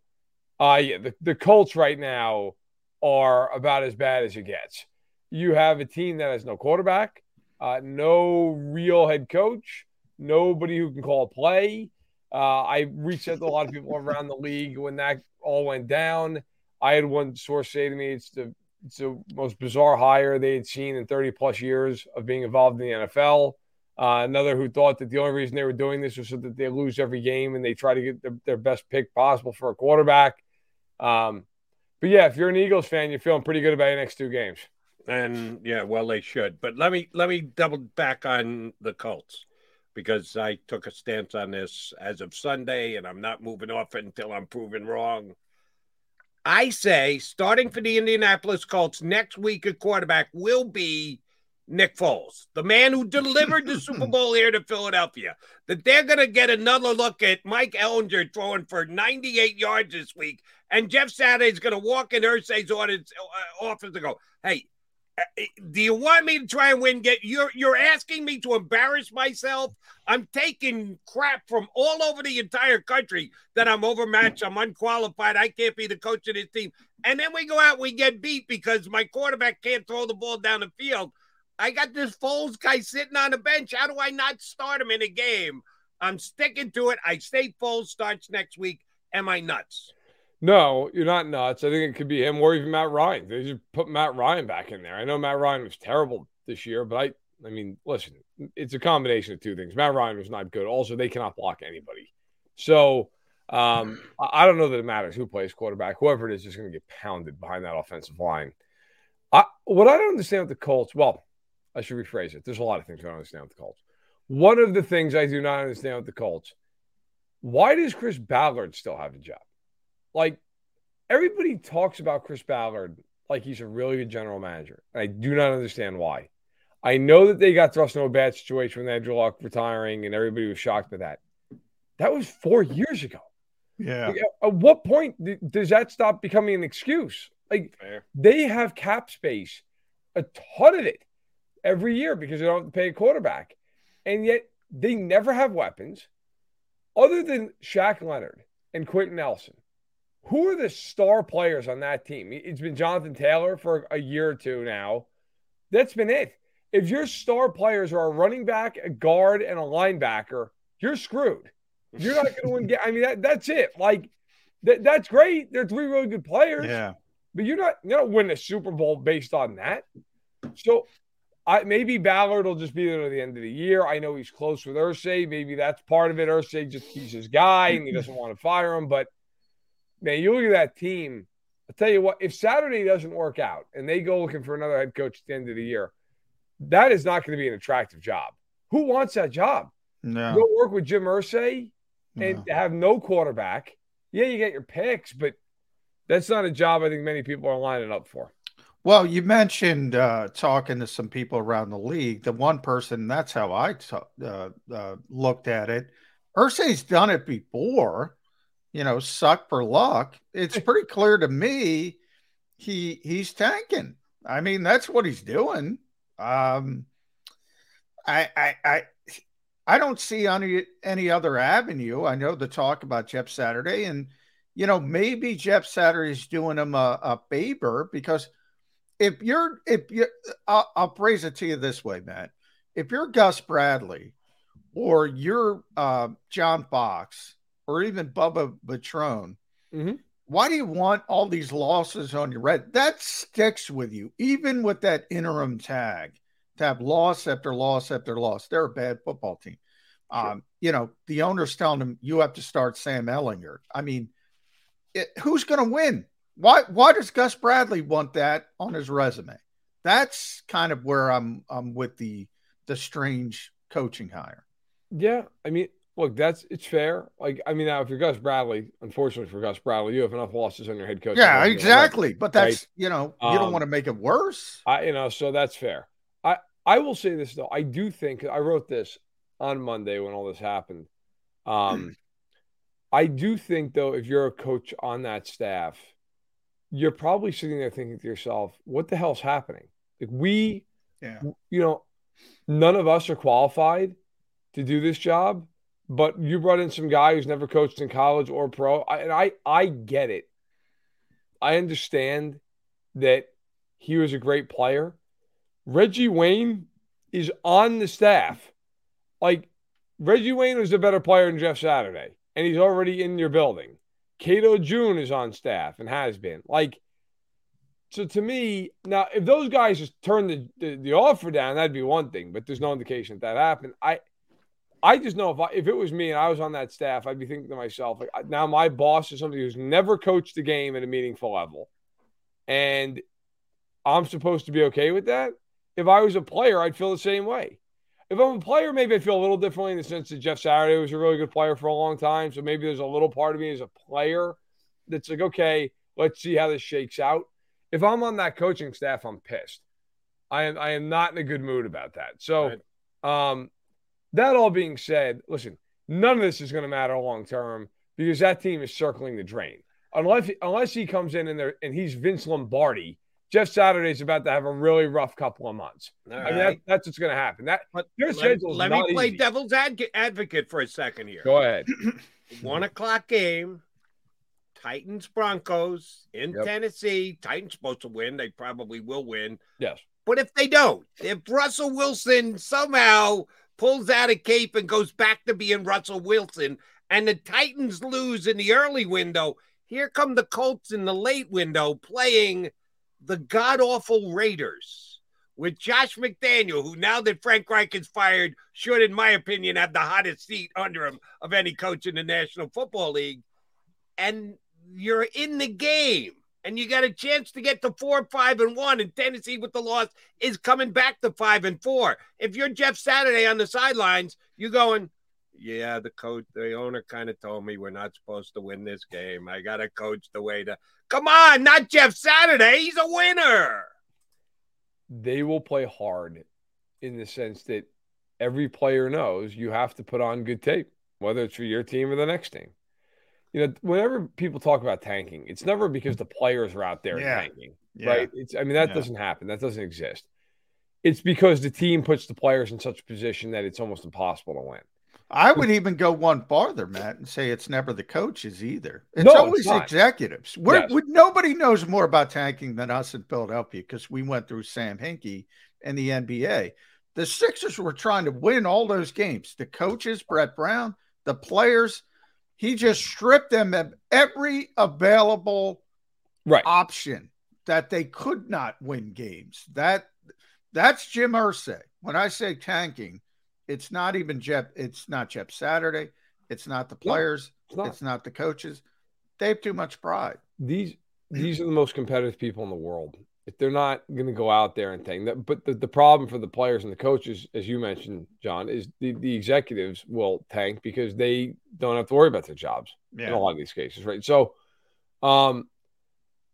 uh, yeah, the, the Colts right now are about as bad as it gets. You have a team that has no quarterback, uh, no real head coach, nobody who can call a play. Uh, I reached out to a lot of people around the league when that all went down. I had one source say to me, "It's the it's the most bizarre hire they had seen in 30 plus years of being involved in the NFL." Uh, another who thought that the only reason they were doing this was so that they lose every game and they try to get their, their best pick possible for a quarterback. Um, but yeah, if you're an Eagles fan, you're feeling pretty good about your next two games. And yeah, well, they should. But let me let me double back on the Colts because I took a stance on this as of Sunday, and I'm not moving off it until I'm proven wrong. I say, starting for the Indianapolis Colts next week, at quarterback will be Nick Foles, the man who delivered the Super Bowl here to Philadelphia. That they're going to get another look at Mike Ehlinger throwing for 98 yards this week, and Jeff Saturday's going to walk in Irsay's office office and go, "Hey, uh, do you want me to try and win? Get you're you're asking me to embarrass myself. I'm taking crap from all over the entire country that I'm overmatched. I'm unqualified. I can't be the coach of this team. And then we go out, we get beat because my quarterback can't throw the ball down the field. I got this Foles guy sitting on the bench. How do I not start him in a game? I'm sticking to it. I say Foles starts next week. Am I nuts? No, you're not nuts. I think it could be him or even Matt Ryan. They just put Matt Ryan back in there. I know Matt Ryan was terrible this year, but I, I mean, listen, it's a combination of two things. Matt Ryan was not good. Also, they cannot block anybody. So um, I don't know that it matters who plays quarterback. Whoever it is is going to get pounded behind that offensive line. I, what I don't understand with the Colts, well, I should rephrase it. There's a lot of things I don't understand with the Colts. One of the things I do not understand with the Colts, why does Chris Ballard still have a job? Like everybody talks about Chris Ballard like he's a really good general manager. And I do not understand why. I know that they got thrust into a bad situation when they had Andrew Luck retiring and everybody was shocked by that. That was four years ago. Yeah. Like, at- at what point th- does that stop becoming an excuse? Like they have cap space, a ton of it every year because they don't have to pay a quarterback. And yet they never have weapons other than Shaq Leonard and Quenton Nelson. Who are the star players on that team? It's been Jonathan Taylor for a year or two now. That's been it. If your star players are a running back, a guard, and a linebacker, you're screwed. You're not going to win. ga- I mean, that, that's it. Like, that, that's great. They're three really good players. Yeah. But you're not you're not winning a Super Bowl based on that. So I maybe Ballard will just be there at the end of the year. I know he's close with Irsay. Maybe that's part of it. Irsay just he's his guy and he mm-hmm. doesn't want to fire him. But man, you look at that team. I'll tell you what, if Saturday doesn't work out and they go looking for another head coach at the end of the year, that is not going to be an attractive job. Who wants that job? No. Go work with Jim Irsay and have no quarterback. Yeah, you get your picks, but that's not a job I think many people are lining up for. Well, you mentioned uh, talking to some people around the league. The one person, that's how I uh, uh, looked at it. Irsay's done it before, you know, suck for luck. It's pretty clear to me he he's tanking. I mean, that's what he's doing. Um, I, I, I, I don't see any any other avenue. I know the talk about Jeff Saturday, and you know maybe Jeff Saturday's doing him a, a favor because if you're if you, I'll, I'll phrase it to you this way, Matt. If you're Gus Bradley, or you're uh, John Fox, or even Bubba Patrone, mm-hmm. why do you want all these losses on your red? That sticks with you, even with that interim tag to have loss after loss after loss. They're a bad football team. Sure. Um, you know, the owner's telling them you have to start Sam Ehlinger. I mean, it, who's going to win? Why? Why does Gus Bradley want that on his resume? That's kind of where I'm. I'm with the the strange coaching hire. Yeah, I mean, look, that's it's fair. Like, I mean, now if you're Gus Bradley, unfortunately for Gus Bradley, you have enough losses on your head coach. Yeah, exactly. But that's right? you know, you don't Um, want to make it worse. I, you know, so that's fair. I I will say this though. I do think I wrote this on Monday when all this happened. Um, I do think though, if you're a coach on that staff, you're probably sitting there thinking to yourself, "What the hell's happening?" Like we, Yeah. you know, none of us are qualified to do this job, but you brought in some guy who's never coached in college or pro, I, and I I get it. I understand that he was a great player. Reggie Wayne is on the staff. Like Reggie Wayne was a better player than Jeff Saturday, and he's already in your building. Cato June is on staff and has been. Like, so to me, now if those guys just turn the, the, the offer down, that'd be one thing, but there's no indication that that happened. I I just know if I, if it was me and I was on that staff, I'd be thinking to myself, like, now my boss is somebody who's never coached a game at a meaningful level, and I'm supposed to be okay with that. If I was a player, I'd feel the same way. If I'm a player, maybe I feel a little differently in the sense that Jeff Saturday was a really good player for a long time. So maybe there's a little part of me as a player that's like, okay, let's see how this shakes out. If I'm on that coaching staff, I'm pissed. I am I am not in a good mood about that. So um that all being said, listen, none of this is going to matter long term because that team is circling the drain. Unless unless he comes in and there and he's Vince Lombardi, Jeff Saturday's about to have a really rough couple of months. All I mean, that, that's what's going to happen. That their Let, schedule is let me play easy. devil's adv- advocate for a second here. Go ahead. One o'clock game. Titans Broncos in Yep. Tennessee. Titans supposed to win. They probably will win. Yes. But if they don't, if Russell Wilson somehow pulls out a cape and goes back to being Russell Wilson, and the Titans lose in the early window, here come the Colts in the late window playing the god awful Raiders with Josh McDaniel, who now that Frank Reich is fired, should, in my opinion, have the hottest seat under him of any coach in the National Football League. And you're in the game and you got a chance to get to four, five, and one. And Tennessee, with the loss, is coming back to five and four. If you're Jeff Saturday on the sidelines, you're going, yeah, the coach, the owner kind of told me we're not supposed to win this game. I got to coach the way to. Come on, not Jeff Saturday. He's a winner. they will play hard in the sense that every player knows you have to put on good tape, whether it's for your team or the next team. You know, whenever people talk about tanking, it's never because the players are out there Yeah. tanking, Yeah. right? It's, I mean, that Yeah. doesn't happen. That doesn't exist. It's because the team puts the players in such a position that it's almost impossible to win. I would even go one farther, Matt, and say it's never the coaches either. It's No, always not. executives. We're, Yes. we, nobody knows more about tanking than us in Philadelphia because we went through Sam Hinkie and the NBA. The Sixers were trying to win all those games. The coaches, Brett Brown, the players, he just stripped them of every available right. option that they could not win games. That that's Jim Irsay. When I say tanking, it's not even Jeff. It's not Jeff Saturday. It's not the players. it's it's, not. not. the coaches. They have too much pride. These these are the most competitive people in the world. If they're not going to go out there and tank that, but the, the problem for the players and the coaches, as you mentioned, John, is the, the executives will tank because they don't have to worry about their jobs in a lot of these cases, right? So, um,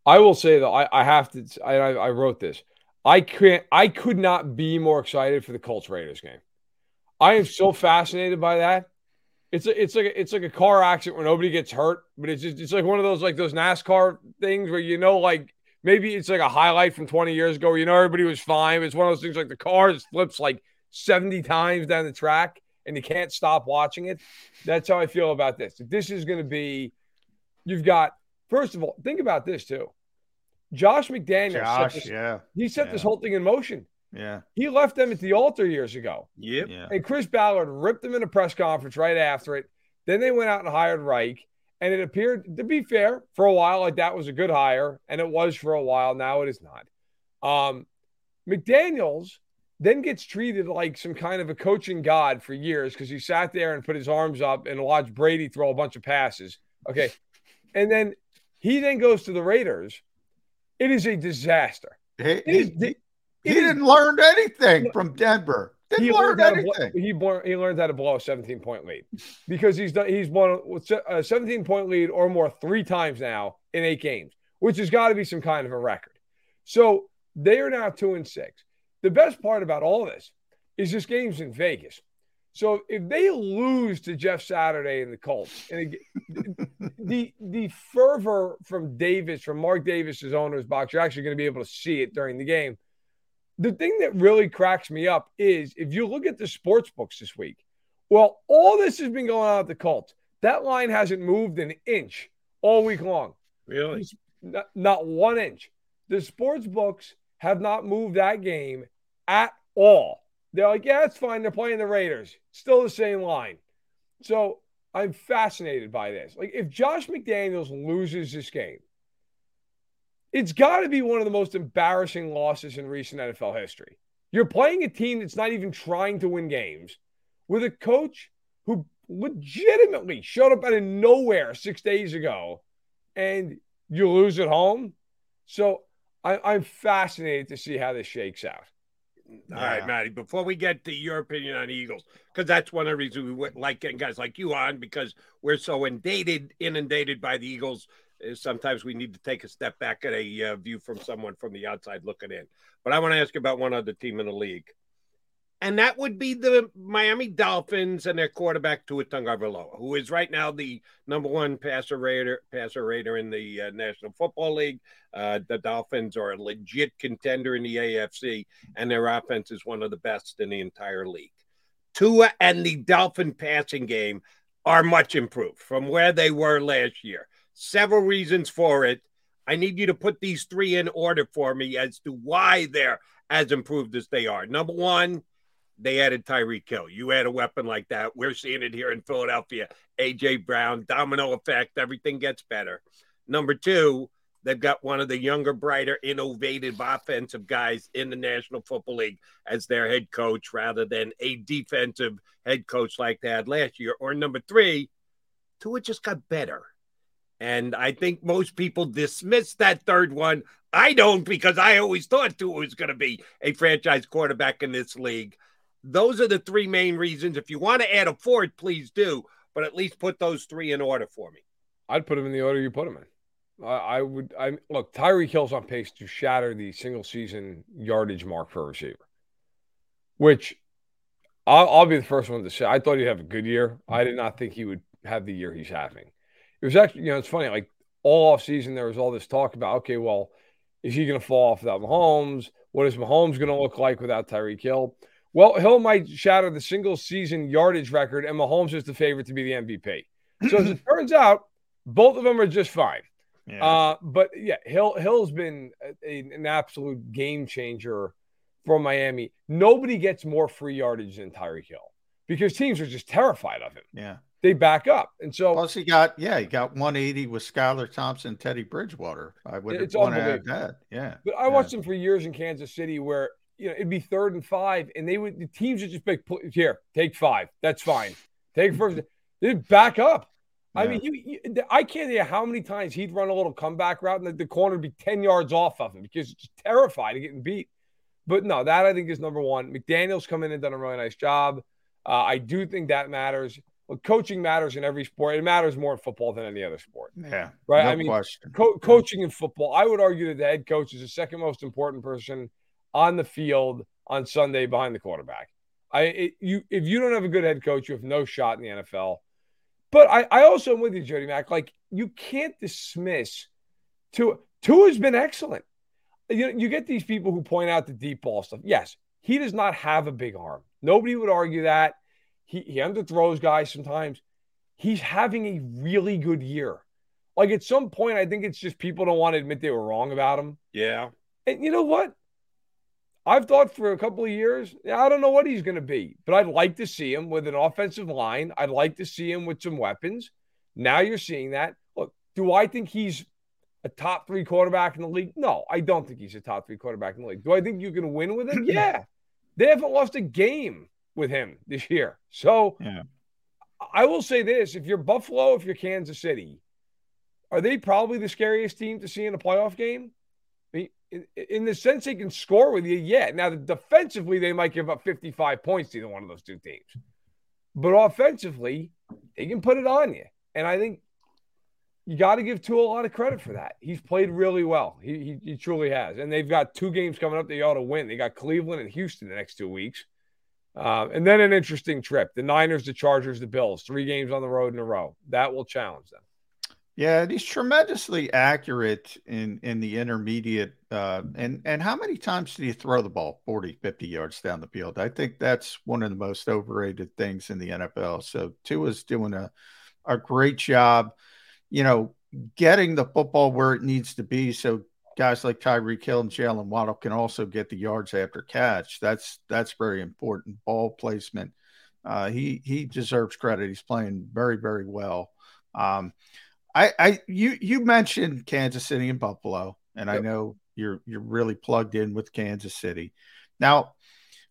I will say though, I, I have to. I I wrote this. I can't. I could not be more excited for the Colts Raiders game. I am so fascinated by that. It's a, it's like a, it's like a car accident where nobody gets hurt, but it's just it's like one of those like those NASCAR things where you know like maybe it's like a highlight from 20 years ago where you know everybody was fine. It's one of those things like the car just flips like 70 times down the track and you can't stop watching it. That's how I feel about this. This is going to be, you've got, first of all, think about this too. Josh McDaniel, Josh, this, yeah. he set yeah. this whole thing in motion. Yeah. He left them at the altar years ago. Yep. Yeah. And Chris Ballard ripped them in a press conference right after it. Then they went out and hired Reich. And it appeared, to be fair, for a while, like that was a good hire. And it was for a while. Now it is not. Um, McDaniels then gets treated like some kind of a coaching god for years because he sat there and put his arms up and watched Brady throw a bunch of passes. Okay. And then he then goes to the Raiders. It is a disaster. He, It is, he, he didn't learn anything from Denver. Didn't he learn learned how to blow, anything. he, blo- he learned how to blow a 17 point lead because he's done he's won a 17 point lead or more three times now in eight games, which has got to be some kind of a record. So they are now two and six. The best part about all this is this game's in Vegas. So if they lose to Jeff Saturday and the Colts, and it, the the fervor from Davis, from Mark Davis's owner's box, you're actually going to be able to see it during the game. The thing that really cracks me up is if you look at the sports books this week, well, all this has been going on at the Colts. That line hasn't moved an inch all week long. Really? Not, not one inch. The sports books have not moved that game at all. They're like, yeah, it's fine. They're playing the Raiders. Still the same line. So I'm fascinated by this. Like, if Josh McDaniels loses this game, it's got to be one of the most embarrassing losses in recent NFL history. You're playing a team that's not even trying to win games with a coach who legitimately showed up out of nowhere six days ago and you lose at home. So I, I'm fascinated to see how this shakes out. All right, Matty. Before we get to your opinion on Eagles, because that's one of the reasons we like getting guys like you on because we're so inundated, inundated by the Eagles. Uh, Sometimes we need to take a step back at a uh, view from someone from the outside looking in. But I want to ask you about one other team in the league, and that would be the Miami Dolphins and their quarterback Tua Tagovailoa, who is right now the number one passer rater passer rater in the uh, National Football League. Uh, the Dolphins are a legit contender in the AFC, and their offense is one of the best in the entire league. Tua and the Dolphin passing game are much improved from where they were last year. Several reasons for it. I need you to put these three in order for me as to why they're as improved as they are. Number one, they added Tyreek Hill. You add a weapon like that. We're seeing it here in Philadelphia. AJ Brown, domino effect, everything gets better. Number two, they've got one of the younger, brighter, innovative offensive guys in the National Football League as their head coach rather than a defensive head coach like they had last year. Or number three, Tua just got better. And I think most people dismiss that third one. I don't because I always thought Tua was going to be a franchise quarterback in this league. Those are the three main reasons. If you want to add a fourth, please do, but at least put those three in order for me. I'd put them in the order you put them in. I, would. I look. Tyreek Hill's on pace to shatter the single season yardage mark for a receiver, which I'll, I'll be the first one to say. I thought he'd have a good year. I did not think he would have the year he's having. It was actually, you know, it's funny. Like all off season, there was all this talk about, okay, well, is he going to fall off without Mahomes? What is Mahomes going to look like without Tyreek Hill? Well, Hill might shatter the single season yardage record, and Mahomes is the favorite to be the MVP. So as it turns out, both of them are just fine. Yeah. Uh, but yeah, Hill Hill's been a, an absolute game changer for Miami. Nobody gets more free yardage than Tyreek Hill because teams are just terrified of him. Yeah. They back up, and so Plus, he got yeah, he got 180 with Skylar Thompson, Teddy Bridgewater. I would have It's want to that. Yeah. But I watched them for years in Kansas City where you know it'd be third and five, and they would the teams would just be "Put- here, take five. That's fine. Take first. They'd back up. I mean, you, you, I can't hear how many times he'd run a little comeback route, and the, the corner would be ten yards off of him because he's just terrified of getting beat. But no, that I think is number one. McDaniel's come in and done a really nice job. Uh, I do think that matters. Well, coaching matters in every sport. It matters more in football than any other sport. Yeah. Right. No I mean, co- coaching in football, I would argue that the head coach is the second most important person on the field on Sunday behind the quarterback. I it, you if you don't have a good head coach, you have no shot in the NFL. But I, I also am with you, Jody Mack. Like you can't dismiss Tua. Tua's been excellent. You you get these people who point out the deep ball stuff. Yes, he does not have a big arm. Nobody would argue that. He he underthrows guys sometimes. He's having a really good year. Like at some point, I think it's just people don't want to admit they were wrong about him. Yeah. And you know what? I've thought for a couple of years, I don't know what he's going to be, but I'd like to see him with an offensive line. I'd like to see him with some weapons. Now you're seeing that. Look, do I think he's a top three quarterback in the league? No, I don't think he's a top three quarterback in the league. Do I think you can win with him? Yeah. They haven't lost a game with him this year. So yeah. I will say this if you're Buffalo, if you're Kansas City, are they probably the scariest team to see in a playoff game? I mean, in, in the sense they can score with you, yeah. Now, defensively, they might give up 55 points to either one of those two teams. But offensively, they can put it on you. And I think you got to give Tua a lot of credit for that. He's played really well. He, he, he truly has. And they've got two games coming up they ought to win. They got Cleveland and Houston the next two weeks. Uh, and then an interesting trip the Niners, the Chargers, the Bills, three games on the road in a row. That will challenge them. Yeah, he's tremendously accurate in in the intermediate. Uh, and and how many times do you throw the ball 40, 50 yards down the field? I think that's one of the most overrated things in the NFL. So Tua's doing a a great job, you know, getting the football where it needs to be. So guys like Tyreek Hill and Jaylen Waddle can also get the yards after catch. That's that's very important. Ball placement. Uh, he he deserves credit. He's playing very very well. Um, I, I you you mentioned Kansas City and Buffalo, and yep. I know you're you're really plugged in with Kansas City. Now,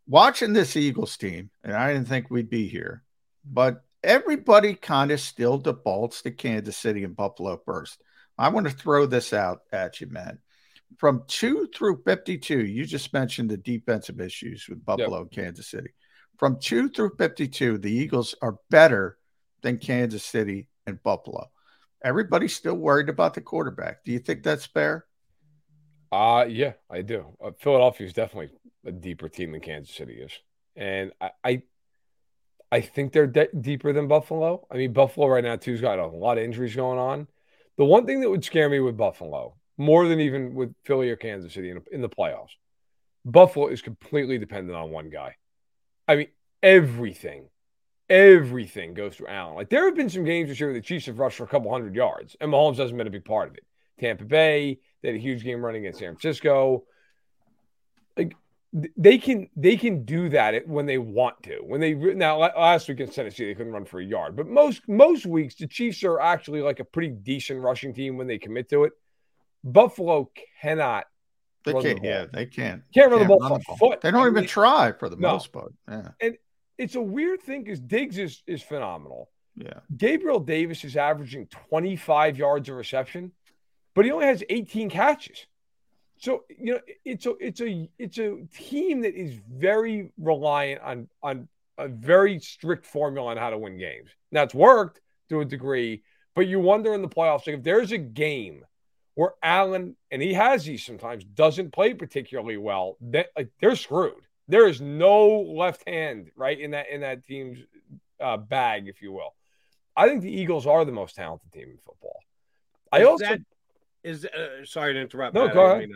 watching this Eagles team, and I didn't think we'd be here, but everybody kind of still defaults to Kansas City and Buffalo first. I want to throw this out at you, man. From two through 52, you just mentioned the defensive issues with Buffalo yep. and Kansas City. From two through 52, the Eagles are better than Kansas City and Buffalo everybody's still worried about the quarterback. Do you think that's fair? Uh yeah, I do. Uh, Philadelphia is definitely a deeper team than Kansas City is, and I I, I think they're de- deeper than Buffalo. I mean, Buffalo right now too's got a lot of injuries going on. The one thing that would scare me with Buffalo more than even with Philly or Kansas City in, in the playoffs, Buffalo is completely dependent on one guy. I mean, everything everything goes through Allen. Like there have been some games this year where the Chiefs have rushed for a couple hundred yards, and Mahomes hasn't been a big part of it. Tampa Bay, they had a huge game running against San Francisco. Like they can they can do that when they want to. When they now last week against Tennessee, they couldn't run for a yard, but most most weeks the Chiefs are actually like a pretty decent rushing team when they commit to it. Buffalo cannot. They can't. The yeah, they can't. Can't run can't the ball run the ball. foot. They don't even try for the no. most part. Yeah. And it's a weird thing because Diggs is is phenomenal. Yeah. Gabriel Davis is averaging 25 yards of reception, but he only has 18 catches. So, you know, it's a it's a it's a team that is very reliant on on a very strict formula on how to win games. Now it's worked to a degree, but you wonder in the playoffs like if there's a game where Allen and he has these sometimes doesn't play particularly well, like they're screwed. There is no left hand right in that in that team's uh, bag, if you will. I think the Eagles are the most talented team in football. I is also that, is uh, sorry to interrupt. No, go ahead.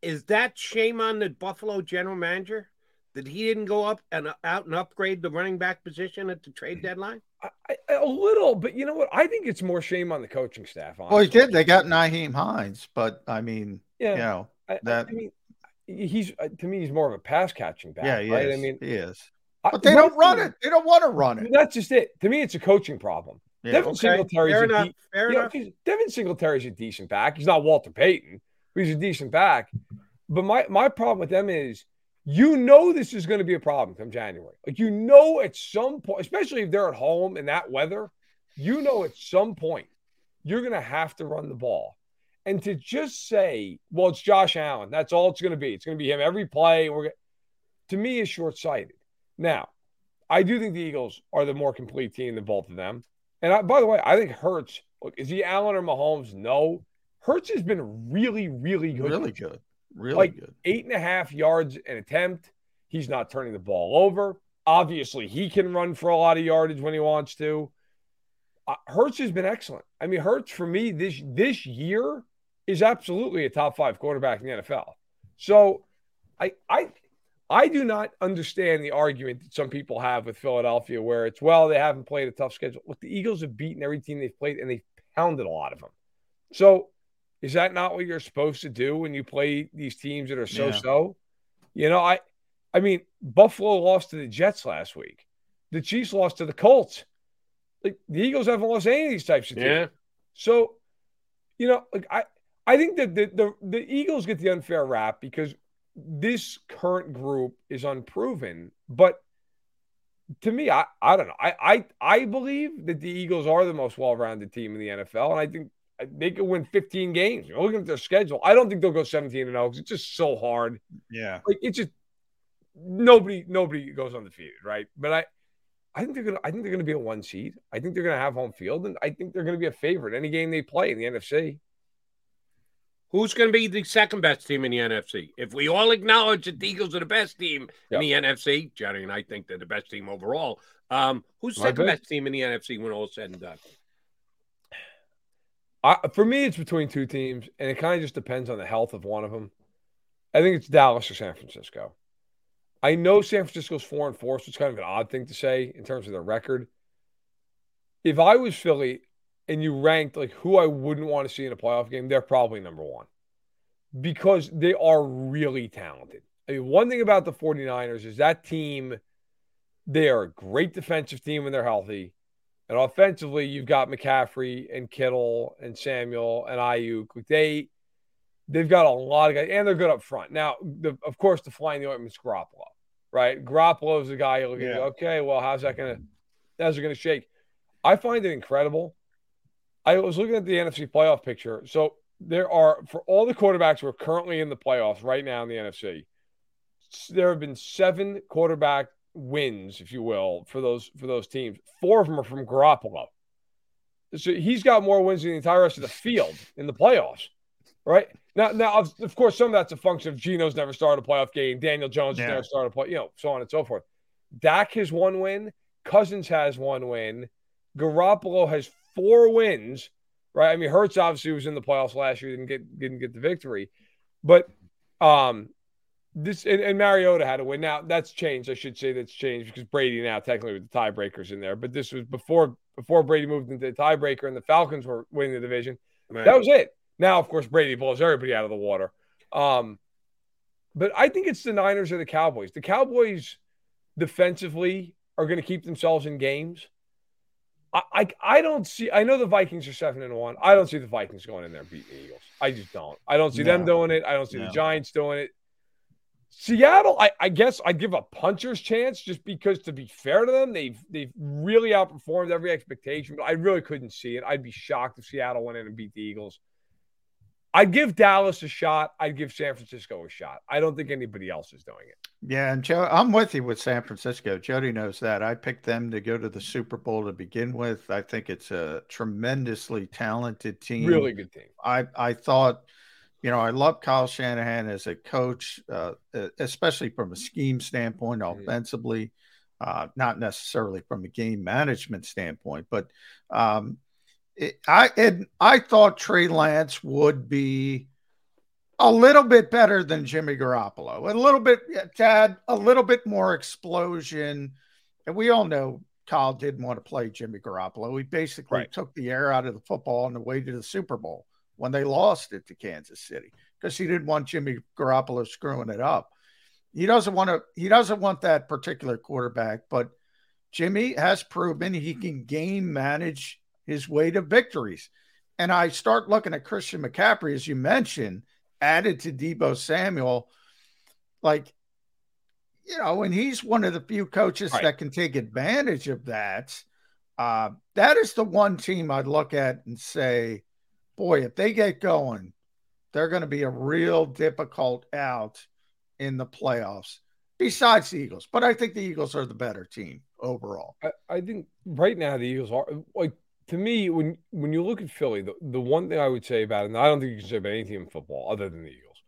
Is that shame on the Buffalo general manager that he didn't go up and uh, out and upgrade the running back position at the trade deadline? I, I, a little, but you know what? I think it's more shame on the coaching staff. Honestly. Well, he did. They got Nyheim Hines, but I mean, yeah, you know that. I mean, he's uh, to me he's more of a pass catching back. Yeah, he right? Is. I mean, he is. But they don't run it. They don't want to run it. That's just it. To me, it's a coaching problem. Yeah, Devin okay. Singletary's Fair a enough. de- Fair you know, enough. Devin Singletary's a decent back. He's not Walter Payton, but he's a decent back. But my my problem with them is you know this is going to be a problem come January. Like you know at some point, especially if they're at home in that weather, you know at some point you're going to have to run the ball. And to just say, well, it's Josh Allen, that's all it's going to be. It's going to be him every play. We're to me is short sighted. Now, I do think the Eagles are the more complete team than both of them. And I, by the way, I think Hurts. Look, is he Allen or Mahomes? No. Hurts has been really, really good. Really good. Really like good. eight and a half yards an attempt. He's not turning the ball over. Obviously, he can run for a lot of yardage when he wants to. Uh, Hurts has been excellent. I mean, Hurts for me this this year is absolutely a top five quarterback in the NFL. So, I I I do not understand the argument that some people have with Philadelphia, where it's well they haven't played a tough schedule. Look, the Eagles have beaten every team they've played, and they've pounded a lot of them. So, is that not what you're supposed to do when you play these teams that are so-so? You know, I, I mean, Buffalo lost to the Jets last week. The Chiefs lost to the Colts. Like the Eagles haven't lost any of these types of teams. Yeah. So, you know, like I, I think that the, the the Eagles get the unfair rap because this current group is unproven. But to me, I, I don't know. I, I I believe that the Eagles are the most well-rounded team in the NFL, and I think they could win 15 games. You're looking at their schedule. I don't think they'll go 17 and 0 because it's just so hard. Yeah. Like it's just nobody nobody goes undefeated, right? But I I think they're gonna I think they're gonna be a one seed. I think they're gonna have home field, and I think they're gonna be a favorite any game they play in the NFC. Who's going to be the second best team in the NFC? If we all acknowledge that the Eagles are the best team in the NFC, Jerry and I think they're the best team overall. Um, who's the second good. best team in the NFC when all is said and done? I, for me, it's between two teams, and it kind of just depends on the health of one of them. I think it's Dallas or San Francisco. I know San Francisco's four and four, so it's kind of an odd thing to say in terms of their record. If I was Philly and you ranked like who I wouldn't want to see in a playoff game, they're probably number one because they are really talented. I mean, one thing about the 49ers is that team, they are a great defensive team when they're healthy. And offensively, you've got McCaffrey and Kittle and Samuel and Aiyuk. They they've got a lot of guys, and they're good up front. Now, the, of course, the flying the ointment's Garoppolo, right? Garoppolo is the guy you're looking at. Yeah. Okay, well, how's that gonna how's it gonna shake? I find it incredible. I was looking at the NFC playoff picture. So there are for all the quarterbacks who are currently in the playoffs right now in the NFC, there have been seven quarterback wins, if you will, for those for those teams. Four of them are from Garoppolo. So he's got more wins than the entire rest of the field in the playoffs. Right now, now of, of course, some of that's a function of Geno's never started a playoff game, Daniel Jones has never started a play, you know, so on and so forth. Dak has one win, Cousins has one win, Garoppolo has four wins. Right, I mean, Hurts obviously was in the playoffs last year, didn't get didn't get the victory, but um, this and, and Mariota had a win. Now that's changed. I should say that's changed because Brady now technically with the tiebreakers in there. But this was before before Brady moved into the tiebreaker and the Falcons were winning the division. Right. That was it. Now, of course, Brady blows everybody out of the water. Um, but I think it's the Niners or the Cowboys. The Cowboys defensively are going to keep themselves in games. I, I I don't see. I know the Vikings are seven and one. I don't see the Vikings going in there and beating the Eagles. I just don't. I don't see them doing it. I don't see No. the Giants doing it. Seattle, I, I guess I'd give a puncher's chance just because to be fair to them, they've they've really outperformed every expectation, but I really couldn't see it. I'd be shocked if Seattle went in and beat the Eagles. I'd give Dallas a shot. I'd give San Francisco a shot. I don't think anybody else is doing it. Yeah, and Joe, I'm with you with San Francisco. Jody knows that. I picked them to go to the Super Bowl to begin with. I think it's a tremendously talented team. Really good team. I I thought, you know, I love Kyle Shanahan as a coach, uh, especially from a scheme standpoint, offensively, uh, not necessarily from a game management standpoint, but um, it, I and I thought Trey Lance would be a little bit better than Jimmy Garoppolo, a little bit, Tad, a little bit more explosion. And we all know Kyle didn't want to play Jimmy Garoppolo. He basically Right. took the air out of the football on the way to the Super Bowl when they lost it to Kansas City because he didn't want Jimmy Garoppolo screwing it up. He doesn't want to. He doesn't want that particular quarterback, but Jimmy has proven he can game manage his way to victories. And I start looking at Christian McCaffrey, as you mentioned, added to Debo Samuel. Like, you know, and he's one of the few coaches Right. that can take advantage of that. Uh, that is the one team I'd look at and say, boy, if they get going, they're going to be a real difficult out in the playoffs, besides the Eagles. But I think the Eagles are the better team overall. I, I think right now the Eagles are like to me when when you look at Philly, the, the one thing I would say about it, and I don't think you can say about any team in football other than the Eagles,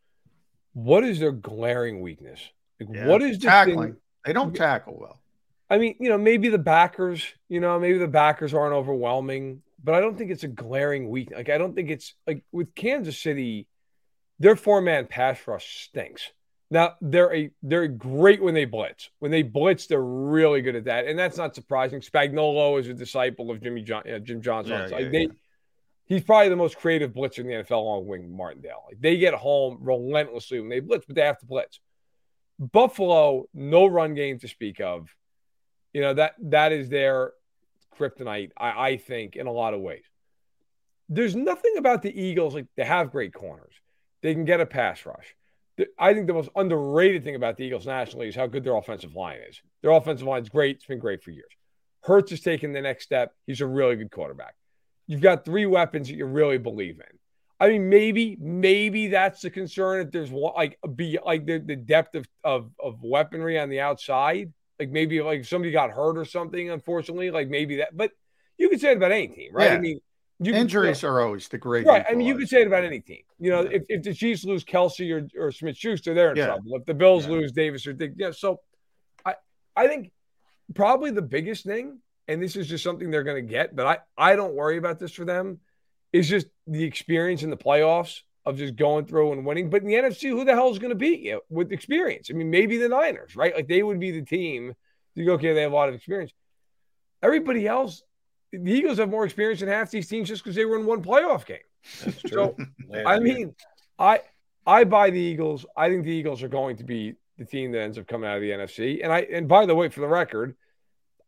what is their glaring weakness? Like, Yeah. what is the tackling? thing? They don't tackle well. I mean, you know, maybe the backers, you know, maybe the backers aren't overwhelming, but I don't think it's a glaring weakness. Like, I don't think it's like with Kansas City, their four man pass rush stinks. Now they're a they're great when they blitz. When they blitz, they're really good at that, and that's not surprising. Spagnuolo is a disciple of Jimmy John, uh, Jim Johnson. Yeah, Like, yeah, they, yeah. He's probably the most creative blitzer in the NFL, along with Martindale. Like they get home relentlessly when they blitz, but they have to blitz. Buffalo, no run game to speak of. You know that that is their kryptonite. I, I think in a lot of ways. There's nothing about the Eagles like they have great corners. They can get a pass rush. I think the most underrated thing about the Eagles nationally is how good their offensive line is. Their offensive line is great. It's been great for years. Hurts has taken the next step. He's a really good quarterback. You've got three weapons that you really believe in. I mean, maybe, maybe that's the concern if there's one like be like the, the depth of, of of weaponry on the outside. Like maybe like somebody got hurt or something, unfortunately, like maybe that. But you could say it about any team, right? I mean, Injuries are always the great. Right. I mean, you could say it about any team. You know, if, if the Chiefs lose Kelce or, or Smith Schuster, they're in Yeah. trouble. If the Bills lose Davis or Diggs, yeah. So I I think probably the biggest thing, and this is just something they're gonna get, but I, I don't worry about this for them, is just the experience in the playoffs of just going through and winning. But in the NFC, who the hell is gonna beat you with experience? I mean, maybe the Niners, right? Like they would be the team. You go, okay, they have a lot of experience. Everybody else, the Eagles have more experience than half these teams just because they were in one playoff game. That's So, Yeah, I yeah. mean, I I buy the Eagles. I think the Eagles are going to be the team that ends up coming out of the NFC. And I and by the way, for the record,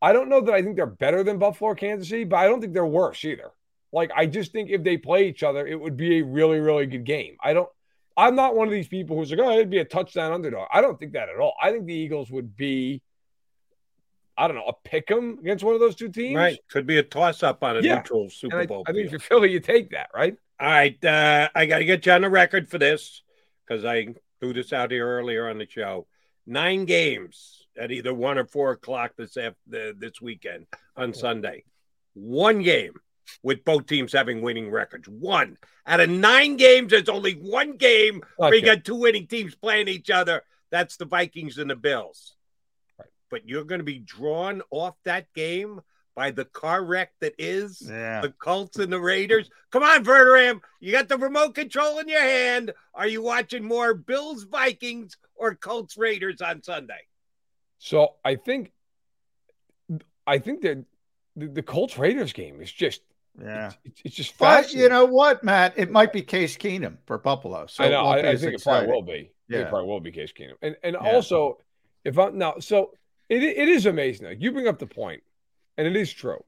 I don't know that I think they're better than Buffalo or Kansas City, but I don't think they're worse either. Like I just think if they play each other, it would be a really, really good game. I don't I'm not one of these people who's like, oh, it'd be a touchdown underdog. I don't think that at all. I think the Eagles would be, I don't know, a pick 'em against one of those two teams. Right. Could be a toss up on a Yeah. neutral Super And I, Bowl. I think field. for Philly, you take that, right? All right, uh, I got to get you on the record for this because I threw this out here earlier on the show. Nine games at either one or four o'clock this after, this weekend on Sunday. One game with both teams having winning records. One out of nine games, there's only one game where you Okay. got two winning teams playing each other. That's the Vikings and the Bills. But you're going to be drawn off that game by the car wreck that is Yeah. the Colts and the Raiders. Come on, Verderame. You got the remote control in your hand. Are you watching more Bills Vikings or Colts Raiders on Sunday? So I think, I think that the, the Colts Raiders game is just, Yeah. it's, it's just But you know what, Matt? It might be Case Keenum for Buffalo. So I know. I, I think it probably will be. Yeah. It probably will be Case Keenum. And and Yeah. also, if I'm now, so it it is amazing. Like you bring up the point, and it is true.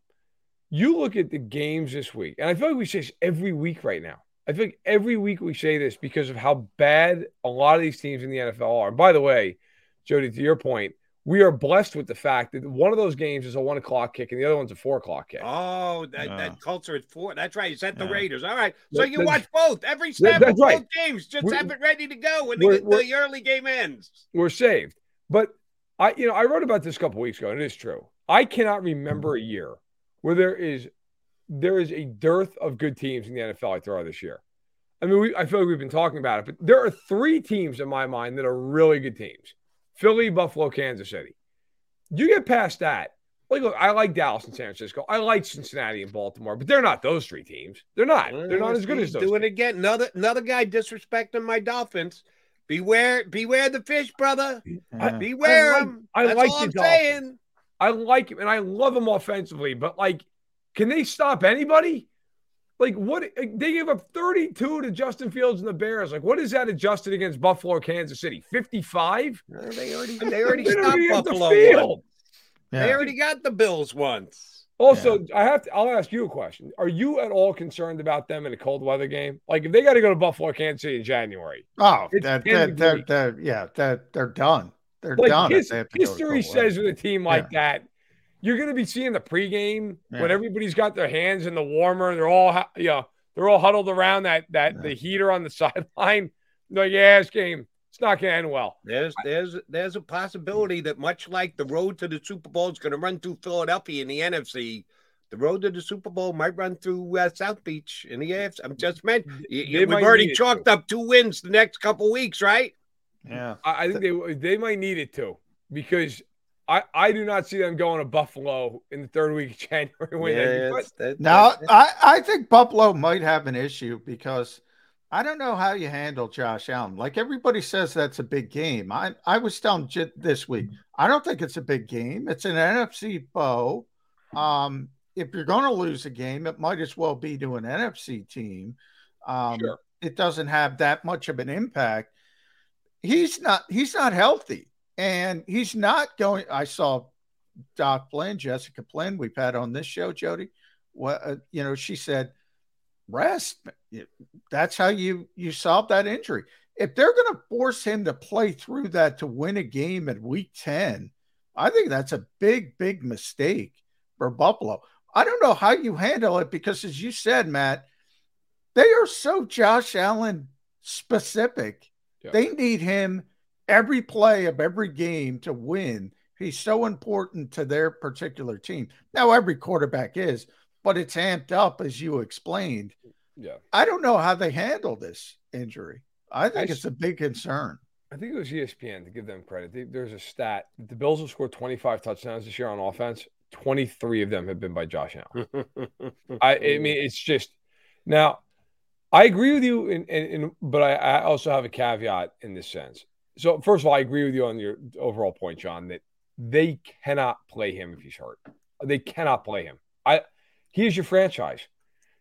You look at the games this week, and I feel like we say this every week right now. I feel like every week we say this because of how bad a lot of these teams in the NFL are. And by the way, Jody, to your point, we are blessed with the fact that one of those games is a one o'clock kick and the other one's a four o'clock kick. Oh, that, that Colts are at four. That's right. You said the Yeah. Raiders. All right. So That- you watch both every That- snap that's of both right. games. Just We're- have it ready to go when the, we're- the early game ends. we're saved. But I, you know, I wrote about this a couple weeks ago, and it is true. I cannot remember a year where there is there is a dearth of good teams in the NFL like there are this year. I mean, we, I feel like we've been talking about it, but there are three teams in my mind that are really good teams: Philly, Buffalo, Kansas City. You get past that. Like, look, I like Dallas and San Francisco. I like Cincinnati and Baltimore, but they're not those three teams. They're not. They're not as good as He's those. doing it again. Another another guy disrespecting my Dolphins. Beware, beware the fish, brother. Beware I like- him. I That's like all the I'm Dolphins. saying. I like him and I love him offensively, but like, can they stop anybody? Like, what eh, they gave up 32 to Justin Fields and the Bears. Like, what is that adjusted against Buffalo or Kansas City? 55? Uh, they already they already They stopped even get the Buffalo. field. once. They already got the Bills once. Also, I have to. I'll ask you a question. Are you at all concerned about them in a cold weather game? Like, if they got to go to Buffalo, or Kansas City in January, Oh, that, 10 that, that, that, yeah, that they're done. They're like done. his- they have to go to history cold says with a team like that, you're going to be seeing the pregame when everybody's got their hands in the warmer. They're all, you know, they're all huddled around that that the heater on the sideline. Like, yeah, this game, it's not going to end well. There's there's there's a possibility that much like the road to the Super Bowl is going to run through Philadelphia in the NFC, the road to the Super Bowl might run through uh, South Beach in the AFC. I'm just meant you- you- They we've already chalked up two wins the next couple weeks, right? Yeah, I, I think they they might need it too because I I do not see them going to Buffalo in the third week of January. When Yeah, but- it's- that- Now, that- I, I think Buffalo might have an issue because I don't know how you handle Josh Allen. Like everybody says, that's a big game. I I was telling Jit this week. I don't think it's a big game. It's an NFC foe. Um, if you're going to lose a game, it might as well be to an NFC team. Um, Sure. It doesn't have that much of an impact. He's not. He's not healthy, and he's not going. I saw Doc Flynn, Jessica Flynn, we've had on this show, Jody. Well, uh, you know, she said, rest. That's how you you solve that injury. If they're going to force him to play through that to win a game at week 10, I think that's a big, big mistake for Buffalo. I don't know how you handle it because, as you said, Matt, they are so Josh Allen specific. They need him every play of every game to win. He's so important to their particular team. Now, every quarterback is, but it's amped up as you explained. Yeah. I don't know how they handle this injury. I think I it's a big concern. I think it was ESPN to give them credit. They, there's a stat: the Bills have scored 25 touchdowns this year on offense. 23 of them have been by Josh Allen. I, I mean, it's just now. I agree with you, in, in, in but I, I also have a caveat in this sense. So, first of all, I agree with you on your overall point, John, that they cannot play him if he's hurt. They cannot play him. I he is your franchise.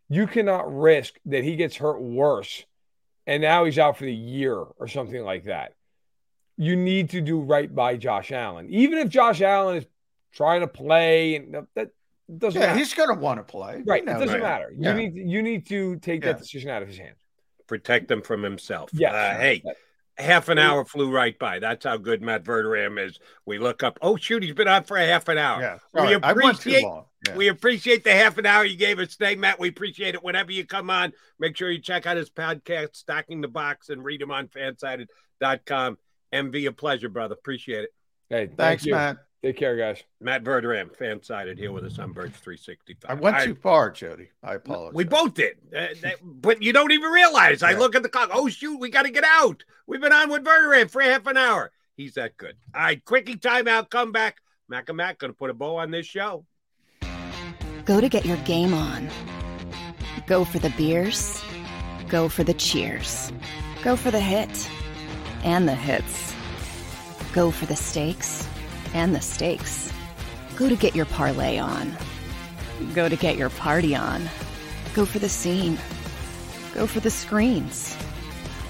You cannot risk that he gets hurt worse and now he's out for the year or something like that. You need to do right by Josh Allen. Even if Josh Allen is trying to play and that doesn't Yeah, matter. he's going to want to play. right. We It doesn't that. matter. You Yeah. need you need to take Yeah. that decision out of his hands. Protect him from himself. Yes. Uh, hey, half an hour flew right by. That's how good Matt Verderame is. We look up. Oh shoot, he's been on for a half an hour. Yeah, we sorry, I went too appreciate. Yeah. We appreciate the half an hour you gave us today, Matt. We appreciate it. Whenever you come on, make sure you check out his podcast, Stacking the Box, and read him on fansided.com. MV, a pleasure, brother. Appreciate it. Hey, Thanks, you. Matt. Take care, guys. Matt Verderame, fansided, here with us on Birds 365. I went All too right. far, Jody. I apologize. We both did, Uh, that- but you don't even realize. I Yeah. look at the clock. Oh shoot, we got to get out. We've been on with Verderame for half an hour. He's that good. All right, quickie timeout. Come back. Mac and Mac gonna put a bow on this show. Go to get your game on. Go for the beers. Go for the cheers. Go for the hit and the hits. Go for the stakes and the stakes. Go to get your parlay on. Go to get your party on. Go for the scene. Go for the screens.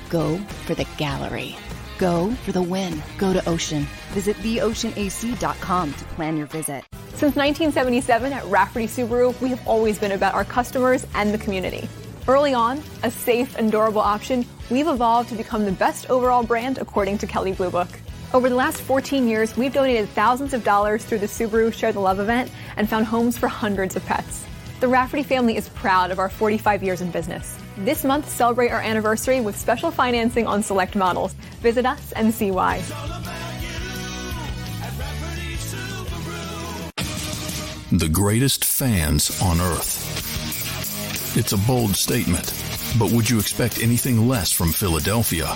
Go for the gallery. Go for the win. Go to Ocean. Visit theoceanac.com to plan your visit. Since 1977 at Rafferty Subaru, we have always been about our customers and the community. Early on, a safe and durable option, we've evolved to become the best overall brand according to Kelley Blue Book. Over the last 14 years, we've donated thousands of dollars through the Subaru Share the Love event and found homes for hundreds of pets. The Rafferty family is proud of our 45 years in business. This month, celebrate our anniversary with special financing on select models. Visit us and see why. The greatest fans on earth. It's a bold statement, but would you expect anything less from Philadelphia?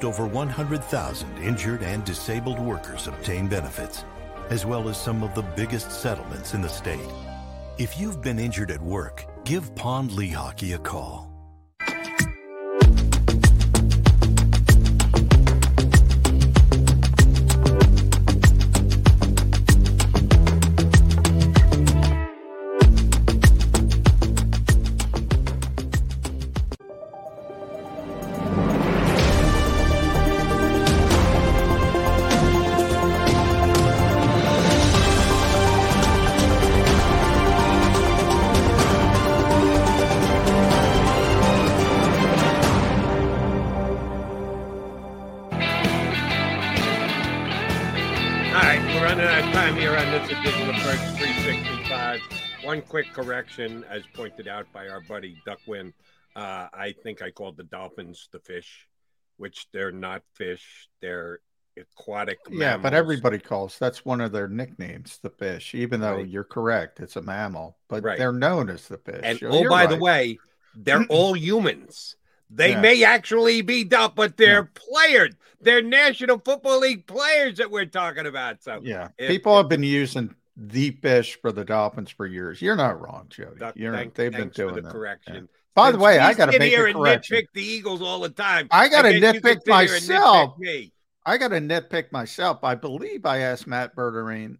Helped over 100,000 injured and disabled workers obtain benefits, as well as some of the biggest settlements in the state. If you've been injured at work, give Pond Lehocky a call. Correction, as pointed out by our buddy Duckwin. Uh, I think I called the dolphins the fish, which they're not fish. They're aquatic. Yeah, but everybody calls that's one of their nicknames, the fish. Even though Right. you're correct, it's a mammal, but Right. they're known as the fish. And oh, you're by the way, they're all humans. They Yeah. may actually be dumb, but they're players. They're National Football League players that we're talking about. So yeah, if- people have been using the fish for the Dolphins for years. You're not wrong, Jody. Duck, You're, thank- they've been doing the that. correction. Yeah. By the way, I got to make here a and correction. nitpick the Eagles all the time. I got to guess you can nitpick and myself. nitpick. I got to nitpick myself. I believe I asked Matt Bergeron,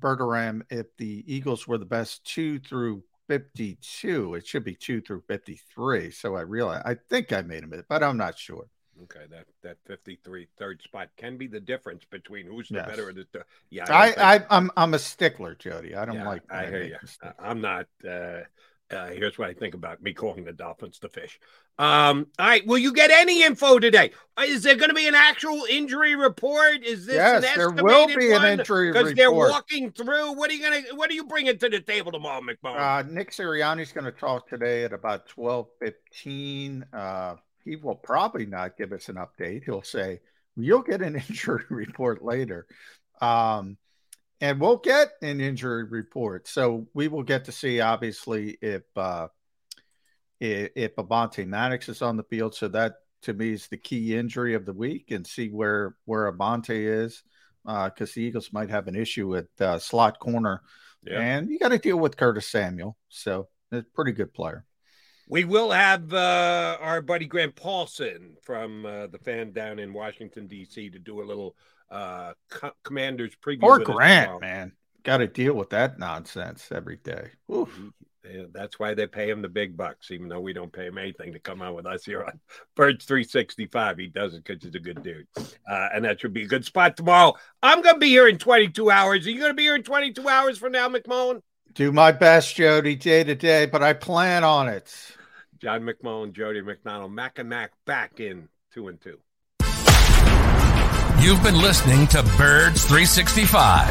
Bergeron if the Eagles were the best two through 52. It should be two through 53. So I realize, I think I made a bit, but I'm not sure. Okay, that that 53 third spot can be the difference between who's the Yes. better of the two. Yeah, I, think- I, I'm, I'm a stickler, Jody. I don't yeah, like. I hear you. I'm not. Uh, uh, here's what I think about me calling the Dolphins the fish. Um, all right, will you get any info today? Uh, Is there going to be an actual injury report? Is this Yes, an there will be an injury because they're walking through. What are you gonna? What are you bringing to the table tomorrow, McMahon? Uh, Nick Sirianni's going to talk today at about twelve fifteen. Uh, he will probably not give us an update. He'll say you'll get an injury report later, um, and we'll get an injury report. So we will get to see obviously if uh, if, if Avonte Maddox is on the field. So that to me is the key injury of the week, and see where where Avonte is because the Eagles might have an issue with uh, slot corner. Yeah. And you got to deal with Curtis Samuel. So a pretty good player. We will have uh, our buddy Grant Paulson from uh, the fan down in Washington D.C. to do a little uh, co- Commanders preview. Us Grant, tomorrow. man. Got to deal with that nonsense every day. Oof. Yeah, that's why they pay him the big bucks, even though we don't pay him anything to come on with us here on Birds 365. He does it because he's a good dude. Uh, and that should be a good spot tomorrow. I'm going to be here in 22 hours. Are you going to be here in 22 hours from now, McMullen? Do my best, Jody, day to day, but I plan on it. John McMullen, Jody McDonald, Mac and Mac back in two and two. You've been listening to Birds 365,